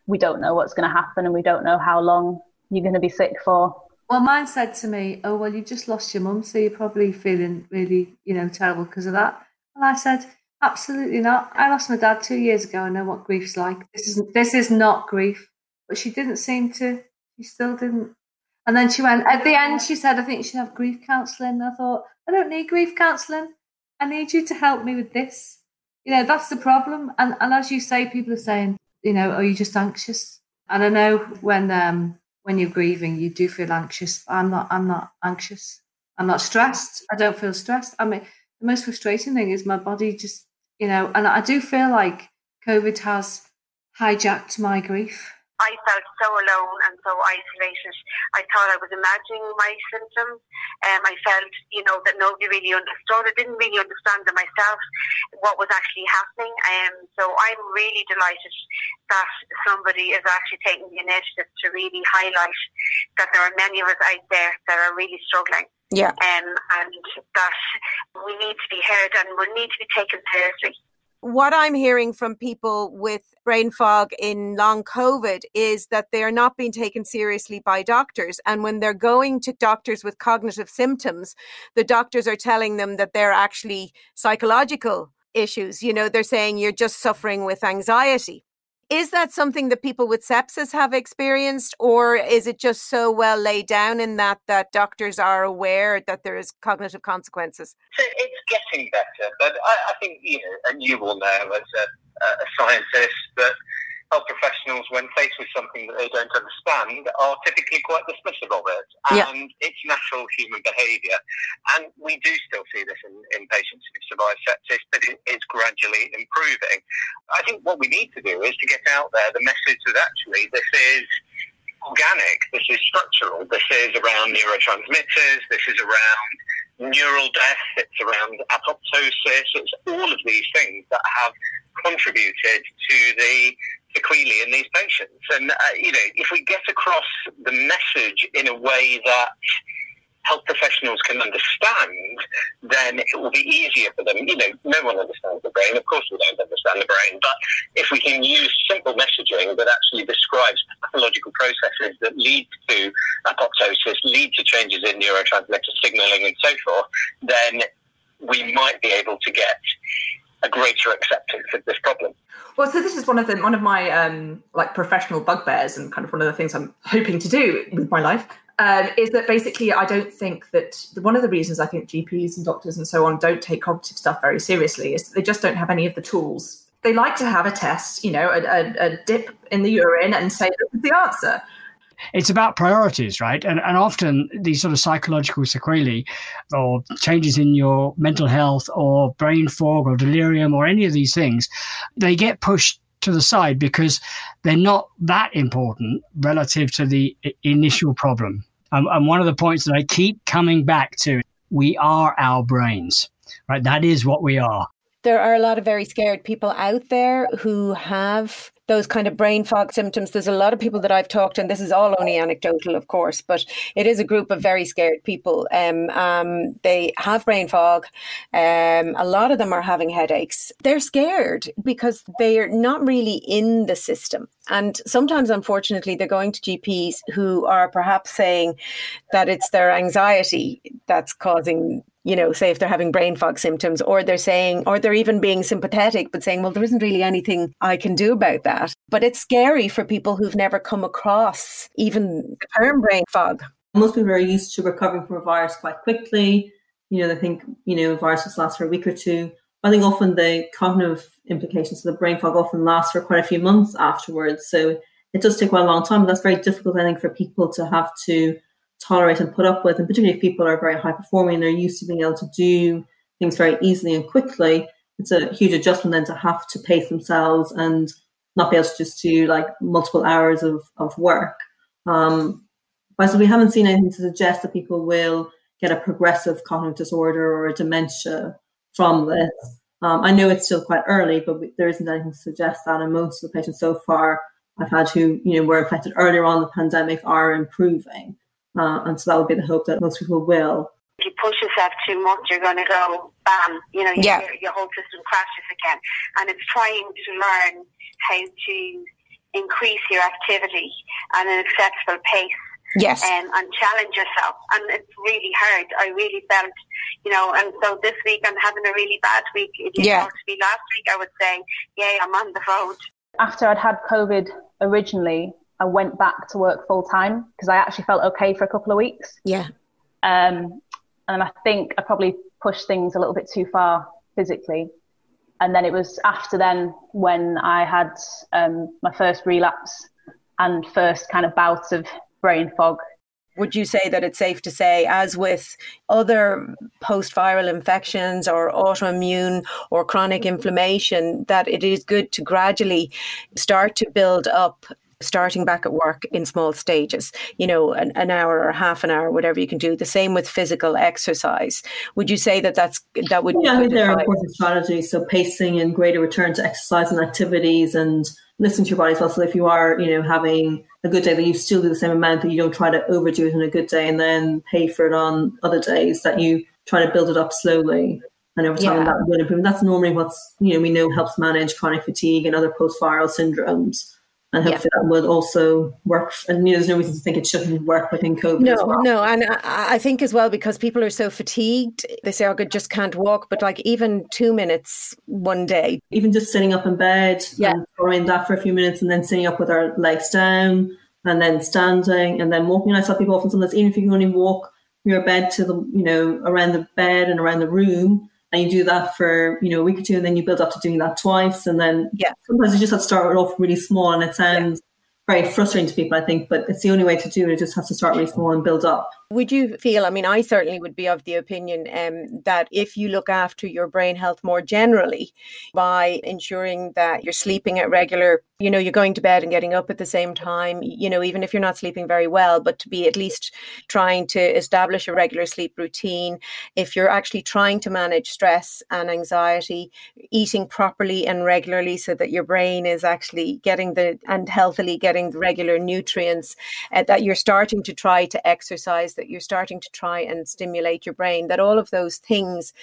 S5: We don't know what's going to happen and we don't know how long you're going to be sick for.
S11: Well, mine said to me, "Oh, well, you just lost your mum, so you're probably feeling really, you know, terrible because of that." And I said, "Absolutely not. I lost my dad two years ago. I know what grief's like. This isn't. This is not grief." But she didn't seem to. She still didn't. And then she went at the end. She said, "I think you should have grief counselling." I thought, "I don't need grief counselling. I need you to help me with this." You know, that's the problem. And and as you say, people are saying, you know, are you just anxious? And I know when um, when you're grieving, you do feel anxious. I'm not. I'm not anxious. I'm not stressed. I don't feel stressed. I mean, the most frustrating thing is my body just, you know, and I do feel like COVID has hijacked my grief.
S7: I felt so alone and so isolated. I thought I was imagining my symptoms. Um, I felt, you know, that nobody really understood. I didn't really understand it myself what was actually happening. Um, so I'm really delighted that somebody is actually taking the initiative to really highlight that there are many of us out there that are really struggling.
S1: Yeah.
S7: Um, and that we need to be heard and we need to be taken seriously
S1: what I'm hearing from people with brain fog in long COVID is that they are not being taken seriously by doctors. And when they're going to doctors with cognitive symptoms, the doctors are telling them that they're actually psychological issues. You know, they're saying you're just suffering with anxiety. Is that something that people with sepsis have experienced, or is it just so well laid down in that that doctors are aware that there is cognitive consequences?
S12: So it's getting better, but I, I think you know, and you will know as a, a scientist that health professionals, when faced with something that they don't understand, are typically quite dismissive of it. And yeah. it's natural human behaviour. And we do still see this in, in patients who survive sepsis, but it is gradually improving. I think what we need to do is to get out there the message that actually this is organic, this is structural, this is around neurotransmitters, this is around neural death, it's around apoptosis, it's all of these things that have contributed to the sequelae in these patients. And, uh, you know, if we get across the message in a way that health professionals can understand, then it will be easier for them. You know, no one understands the brain. Of course, we don't understand the brain. But if we can use simple messaging that actually describes pathological processes that lead to apoptosis, lead to changes in neurotransmitter signaling, and so forth, then we might be able to get a greater acceptance of this problem.
S8: Well, so this is one of the one of my um, like professional bugbears, and kind of one of the things I'm hoping to do with my life um, is that basically I don't think that one of the reasons I think GPs and doctors and so on don't take cognitive stuff very seriously is that they just don't have any of the tools. They like to have a test, you know, a, a, a dip in the urine and say this is the answer
S6: it's about priorities, right? And, and often these sort of psychological sequelae or changes in your mental health or brain fog or delirium or any of these things, they get pushed to the side because they're not that important relative to the initial problem. Um, and one of the points that I keep coming back to, we are our brains, right? That is what we are.
S1: There are a lot of very scared people out there who have those kind of brain fog symptoms. There's a lot of people that I've talked and this is all only anecdotal, of course, but it is a group of very scared people. Um, um, they have brain fog. Um, a lot of them are having headaches. They're scared because they're not really in the system. And sometimes, unfortunately, they're going to GPs who are perhaps saying that it's their anxiety that's causing you know, say if they're having brain fog symptoms, or they're saying, or they're even being sympathetic, but saying, well, there isn't really anything I can do about that. But it's scary for people who've never come across even the term brain fog.
S4: Most people are used to recovering from a virus quite quickly. You know, they think, you know, viruses last for a week or two. I think often the cognitive implications of the brain fog often last for quite a few months afterwards. So it does take quite a long time. That's very difficult, I think, for people to have to tolerate and put up with. And particularly if people are very high performing, and they're used to being able to do things very easily and quickly. It's a huge adjustment then to have to pace themselves and not be able to just do like multiple hours of, of work. Um, but so we haven't seen anything to suggest that people will get a progressive cognitive disorder or a dementia from this. Um, I know it's still quite early, but we, there isn't anything to suggest that. And most of the patients so far I've had who you know were affected earlier on the pandemic are improving. Uh, and so that would be the hope that most people will.
S7: If you push yourself too much, you're going to go bam, you know, yeah. your, your whole system crashes again. And it's trying to learn how to increase your activity at an acceptable pace.
S1: Yes.
S7: Um, and challenge yourself. And it's really hard. I really felt, you know, and so this week I'm having a really bad week. If you yeah. talked to me last week, I would say, yeah, I'm on the road.
S5: After I'd had COVID originally, I went back to work full time because I actually felt okay for a couple of weeks.
S1: Yeah.
S5: Um, and I think I probably pushed things a little bit too far physically. And then it was after then when I had um, my first relapse and first kind of bout of brain fog.
S1: Would you say that it's safe to say, as with other post viral infections or autoimmune or chronic inflammation, that it is good to gradually start to build up starting back at work in small stages, you know, an, an hour or half an hour, whatever you can do. The same with physical exercise. Would you say that that's that would?
S4: Yeah, I think there are important strategies. So pacing and greater return to exercise and activities and listening to your body as well. So if you are, you know, having a good day, that you still do the same amount, that you don't try to overdo it in a good day and then pay for it on other days. That you try to build it up slowly and over time yeah. that will improve. That's normally what's you know we know helps manage chronic fatigue and other post viral syndromes and hopefully yeah. that would also work. And you know, there's no reason to think it shouldn't work within COVID.
S1: No,
S4: well.
S1: no, and I, I, think as well because people are so fatigued, they say, "Oh, I just can't walk." But like even two minutes one day,
S4: even just sitting up in bed, yeah, throwing that for a few minutes, and then sitting up with our legs down, and then standing, and then walking. I tell people often sometimes even if you can only walk your bed to the you know around the bed and around the room and you do that for you know a week or two and then you build up to doing that twice and then
S1: yeah.
S4: sometimes you just have to start off really small and it sounds yeah. very frustrating to people i think but it's the only way to do it. You just have to start really small and build up
S1: would you feel, I mean, I certainly would be of the opinion um, that if you look after your brain health more generally by ensuring that you're sleeping at regular, you know, you're going to bed and getting up at the same time, you know, even if you're not sleeping very well, but to be at least trying to establish a regular sleep routine, if you're actually trying to manage stress and anxiety, eating properly and regularly so that your brain is actually getting the and healthily getting the regular nutrients, uh, that you're starting to try to exercise, that you're starting to try and stimulate your brain, that all of those things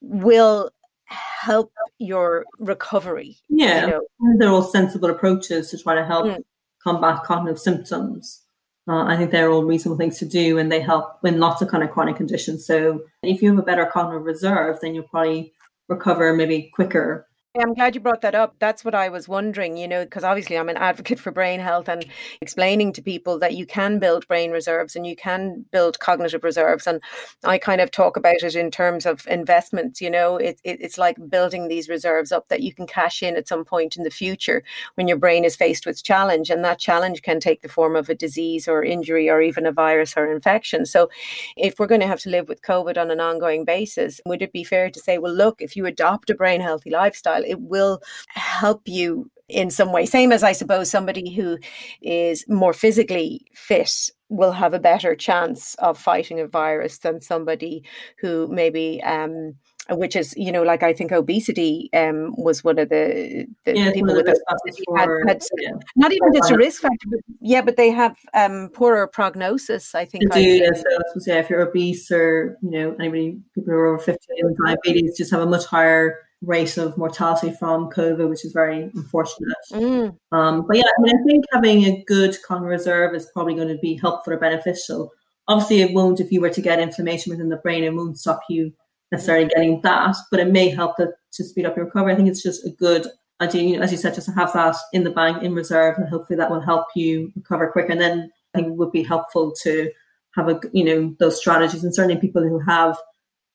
S1: will help your recovery.
S4: Yeah, you know? they're all sensible approaches to try to help mm. combat cognitive symptoms. Uh, I think they're all reasonable things to do, and they help in lots of kind of chronic conditions. So if you have a better cognitive reserve, then you'll probably recover maybe quicker
S1: I'm glad you brought that up. That's what I was wondering, you know, because obviously I'm an advocate for brain health and explaining to people that you can build brain reserves and you can build cognitive reserves. And I kind of talk about it in terms of investments, you know, it, it, it's like building these reserves up that you can cash in at some point in the future when your brain is faced with challenge. And that challenge can take the form of a disease or injury or even a virus or infection. So if we're going to have to live with COVID on an ongoing basis, would it be fair to say, well, look, if you adopt a brain healthy lifestyle, it will help you in some way. Same as I suppose somebody who is more physically fit will have a better chance of fighting a virus than somebody who maybe um, which is you know like I think obesity um, was one of the, the yeah, people with obesity had, had yeah. not even just a risk factor, but yeah, but they have um, poorer prognosis. I think.
S4: They do. Yeah, so say if you're obese or you know anybody people who are over fifty with diabetes just have a much higher rate of mortality from COVID, which is very unfortunate. Mm. Um, but yeah, I mean, I think having a good con reserve is probably going to be helpful or beneficial. Obviously, it won't if you were to get inflammation within the brain. It won't stop you necessarily getting that, but it may help to, to speed up your recovery. I think it's just a good idea, you know, as you said, just to have that in the bank in reserve, and hopefully that will help you recover quicker. And then I think it would be helpful to have a you know those strategies, and certainly people who have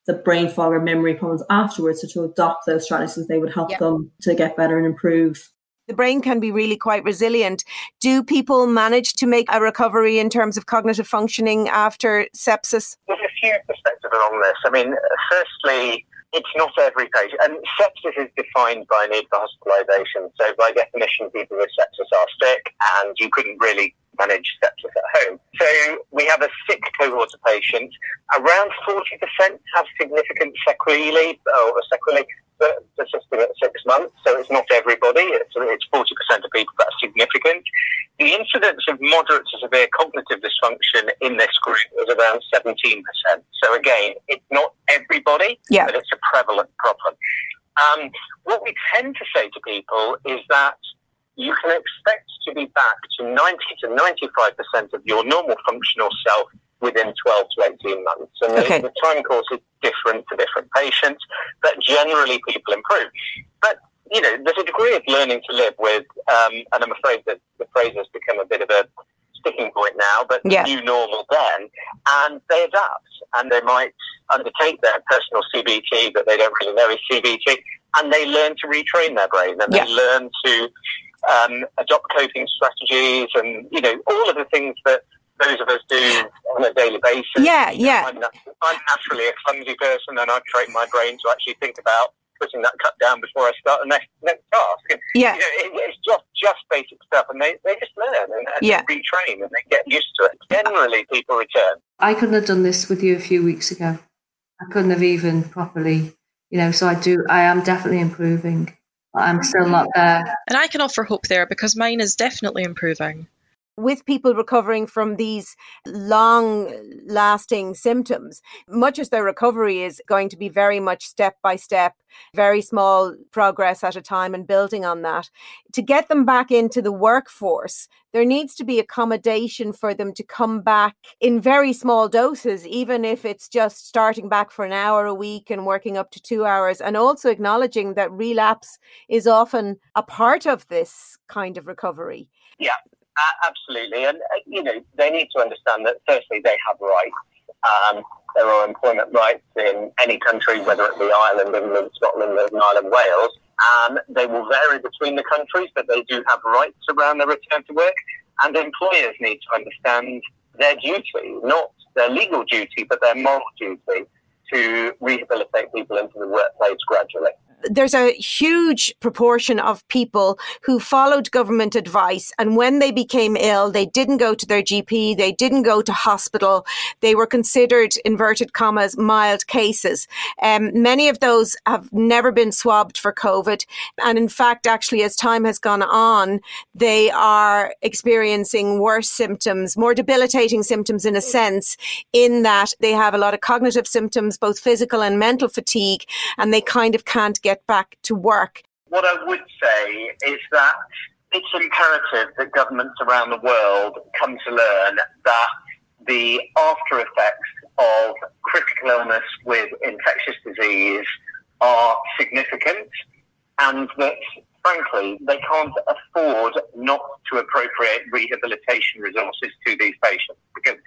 S4: the brain fog or memory problems afterwards, so to adopt those strategies, they would help yeah. them to get better and improve
S1: the brain can be really quite resilient. Do people manage to make a recovery in terms of cognitive functioning after sepsis?
S12: There's a few perspectives on this. I mean, firstly, it's not every patient. And sepsis is defined by need for hospitalization. So, by definition, people with sepsis are sick, and you couldn't really manage sepsis at home. So we have a sick cohort of patients. Around 40% have significant sequelae or sequelae persisting at six months. So it's not everybody. It's, it's 40% of people that are significant. The incidence of moderate to severe cognitive dysfunction in this group is around 17%. So again, not everybody, yeah. but it's a prevalent problem. Um, what we tend to say to people is that you can expect to be back to 90 to 95% of your normal functional self within 12 to 18 months. And okay. the, the time course is different for different patients, but generally people improve. But, you know, there's a degree of learning to live with, um, and I'm afraid that the phrase has become a bit of a sticking point now, but yeah. new normal then, and they adapt and they might undertake their personal CBT that they don't really know is CBT, and they learn to retrain their brain and yeah. they learn to um, adopt coping strategies and, you know, all of the things that those of us do on a daily basis.
S1: Yeah, yeah.
S12: I'm, I'm naturally a clumsy person and I train my brain to actually think about putting that cut down before I start the next, next task. And,
S1: yeah.
S12: You know, it, it's just, just basic stuff and they, they just learn and, and yeah. retrain and they get used to it. Generally, people return.
S11: I couldn't have done this with you a few weeks ago. I couldn't have even properly, you know, so I do, I am definitely improving. I'm still not there.
S3: And I can offer hope there because mine is definitely improving
S1: with people recovering from these long lasting symptoms, much as their recovery is going to be very much step by step, very small progress at a time, and building on that, to get them back into the workforce, there needs to be accommodation for them to come back in very small doses, even if it's just starting back for an hour a week and working up to two hours, and also acknowledging that relapse is often a part of this kind of recovery.
S12: Yeah, uh, absolutely, and uh, you know they need to understand that firstly they have rights. Um, there are employment rights in any country, whether it be Ireland, England, Scotland, Northern Ireland, Wales. Um, they will vary between the countries, but they do have rights around their return to work. And employers need to understand their duty, not their legal duty, but their moral duty to rehabilitate people into the workplace gradually.
S1: There's a huge proportion of people who followed government advice. And when they became ill, they didn't go to their GP, they didn't go to hospital. They were considered, inverted commas, mild cases. Um, many of those have never been swabbed for COVID. And in fact, actually, as time has gone on, they are experiencing worse symptoms, more debilitating symptoms in a sense, in that they have a lot of cognitive symptoms, both physical and mental fatigue, and they kind of can't get back to work.
S12: What I would say is that it's imperative that governments around the world come to learn that the after effects of critical illness with infectious disease are significant and that frankly they can't afford not to appropriate rehabilitation resources to these patients because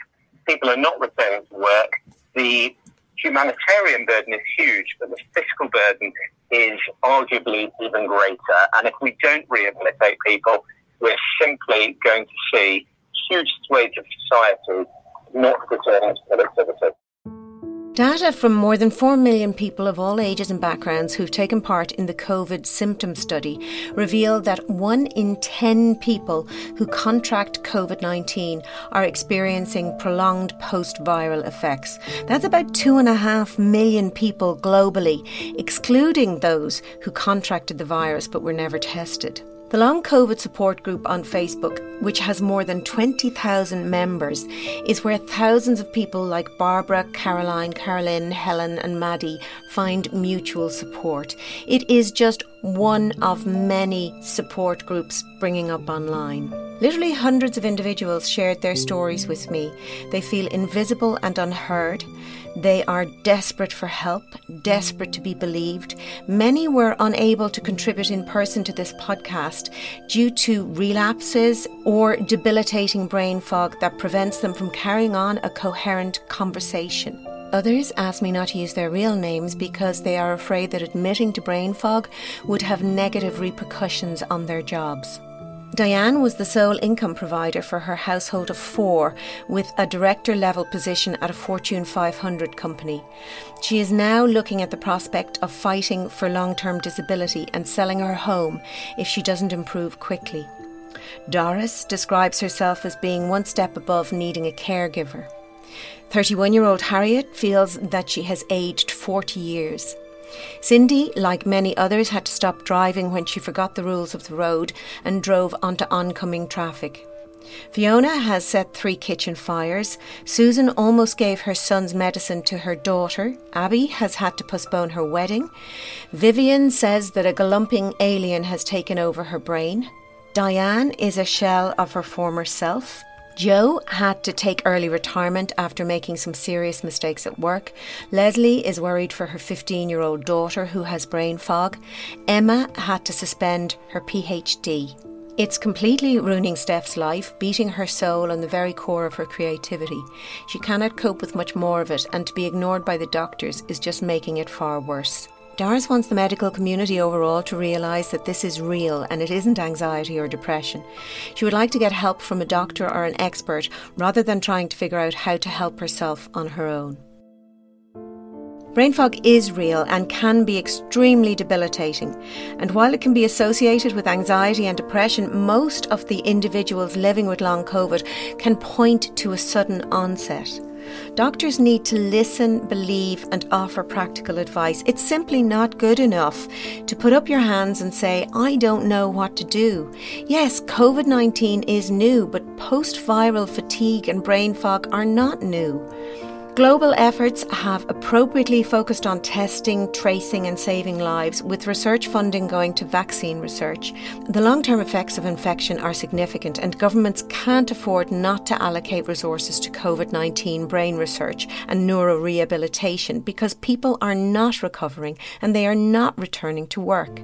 S12: people are not returning to work. The humanitarian burden is huge, but the fiscal burden is arguably even greater. And if we don't rehabilitate people, we're simply going to see huge swathes of society not returning to productivity.
S1: Data from more than 4 million people of all ages and backgrounds who've taken part in the COVID symptom study reveal that 1 in 10 people who contract COVID 19 are experiencing prolonged post viral effects. That's about 2.5 million people globally, excluding those who contracted the virus but were never tested. The Long COVID Support Group on Facebook, which has more than 20,000 members, is where thousands of people like Barbara, Caroline, Carolyn, Helen, and Maddie find mutual support. It is just one of many support groups bringing up online. Literally hundreds of individuals shared their stories with me. They feel invisible and unheard. They are desperate for help, desperate to be believed. Many were unable to contribute in person to this podcast due to relapses or debilitating brain fog that prevents them from carrying on a coherent conversation. Others ask me not to use their real names because they are afraid that admitting to brain fog would have negative repercussions on their jobs. Diane was the sole income provider for her household of four, with a director level position at a Fortune 500 company. She is now looking at the prospect of fighting for long term disability and selling her home if she doesn't improve quickly. Doris describes herself as being one step above needing a caregiver. 31 year old Harriet feels that she has aged 40 years. Cindy, like many others, had to stop driving when she forgot the rules of the road and drove onto oncoming traffic. Fiona has set three kitchen fires. Susan almost gave her son's medicine to her daughter. Abby has had to postpone her wedding. Vivian says that a galloping alien has taken over her brain. Diane is a shell of her former self. Joe had to take early retirement after making some serious mistakes at work. Leslie is worried for her 15 year old daughter who has brain fog. Emma had to suspend her PhD. It's completely ruining Steph's life, beating her soul on the very core of her creativity. She cannot cope with much more of it, and to be ignored by the doctors is just making it far worse. Doris wants the medical community overall to realise that this is real and it isn't anxiety or depression. She would like to get help from a doctor or an expert rather than trying to figure out how to help herself on her own. Brain fog is real and can be extremely debilitating. And while it can be associated with anxiety and depression, most of the individuals living with long COVID can point to a sudden onset. Doctors need to listen, believe, and offer practical advice. It's simply not good enough to put up your hands and say, I don't know what to do. Yes, COVID 19 is new, but post viral fatigue and brain fog are not new. Global efforts have appropriately focused on testing, tracing, and saving lives, with research funding going to vaccine research. The long term effects of infection are significant, and governments can't afford not to allocate resources to COVID 19 brain research and neurorehabilitation because people are not recovering and they are not returning to work.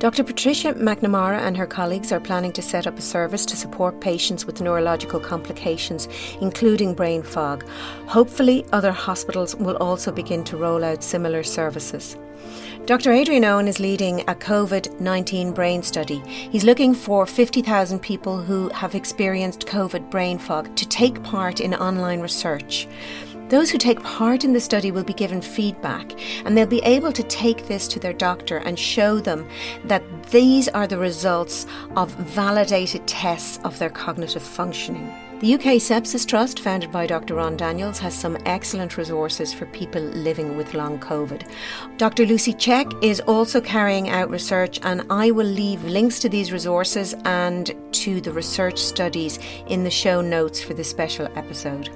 S1: Dr. Patricia McNamara and her colleagues are planning to set up a service to support patients with neurological complications, including brain fog. Hopefully, other hospitals will also begin to roll out similar services. Dr. Adrian Owen is leading a COVID 19 brain study. He's looking for 50,000 people who have experienced COVID brain fog to take part in online research. Those who take part in the study will be given feedback and they'll be able to take this to their doctor and show them that these are the results of validated tests of their cognitive functioning. The UK Sepsis Trust, founded by Dr. Ron Daniels, has some excellent resources for people living with long COVID. Dr. Lucy Cheke is also carrying out research, and I will leave links to these resources and to the research studies in the show notes for this special episode.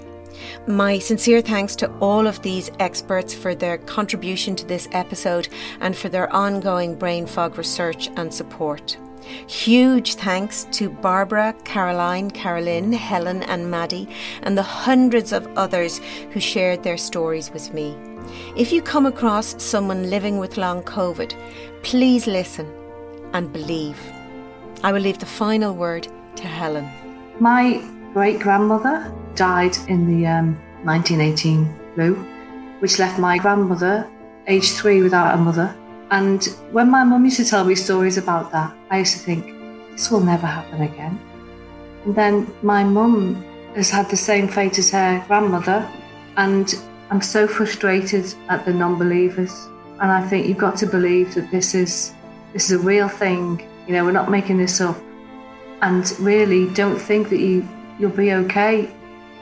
S1: My sincere thanks to all of these experts for their contribution to this episode and for their ongoing brain fog research and support. Huge thanks to Barbara, Caroline, Carolyn, Helen, and Maddie, and the hundreds of others who shared their stories with me. If you come across someone living with long COVID, please listen and believe. I will leave the final word to Helen.
S11: My great grandmother died in the um, 1918 flu, which left my grandmother, aged three, without a mother and when my mum used to tell me stories about that, I used to think, this will never happen again. And then my mum has had the same fate as her grandmother, and I'm so frustrated at the non-believers. And I think you've got to believe that this is this is a real thing. You know, we're not making this up. And really, don't think that you you'll be okay.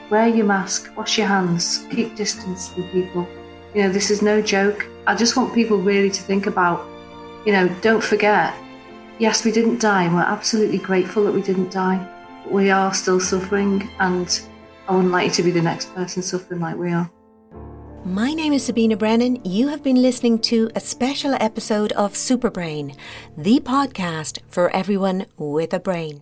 S11: Wear your mask, wash your hands, keep distance from people. You know, this is no joke. I just want people really to think about, you know, don't forget, yes, we didn't die, and we're absolutely grateful that we didn't die. But we are still suffering, and I wouldn't like you to be the next person suffering like we are.
S1: My name is Sabina Brennan. You have been listening to a special episode of Superbrain, the podcast for everyone with a brain.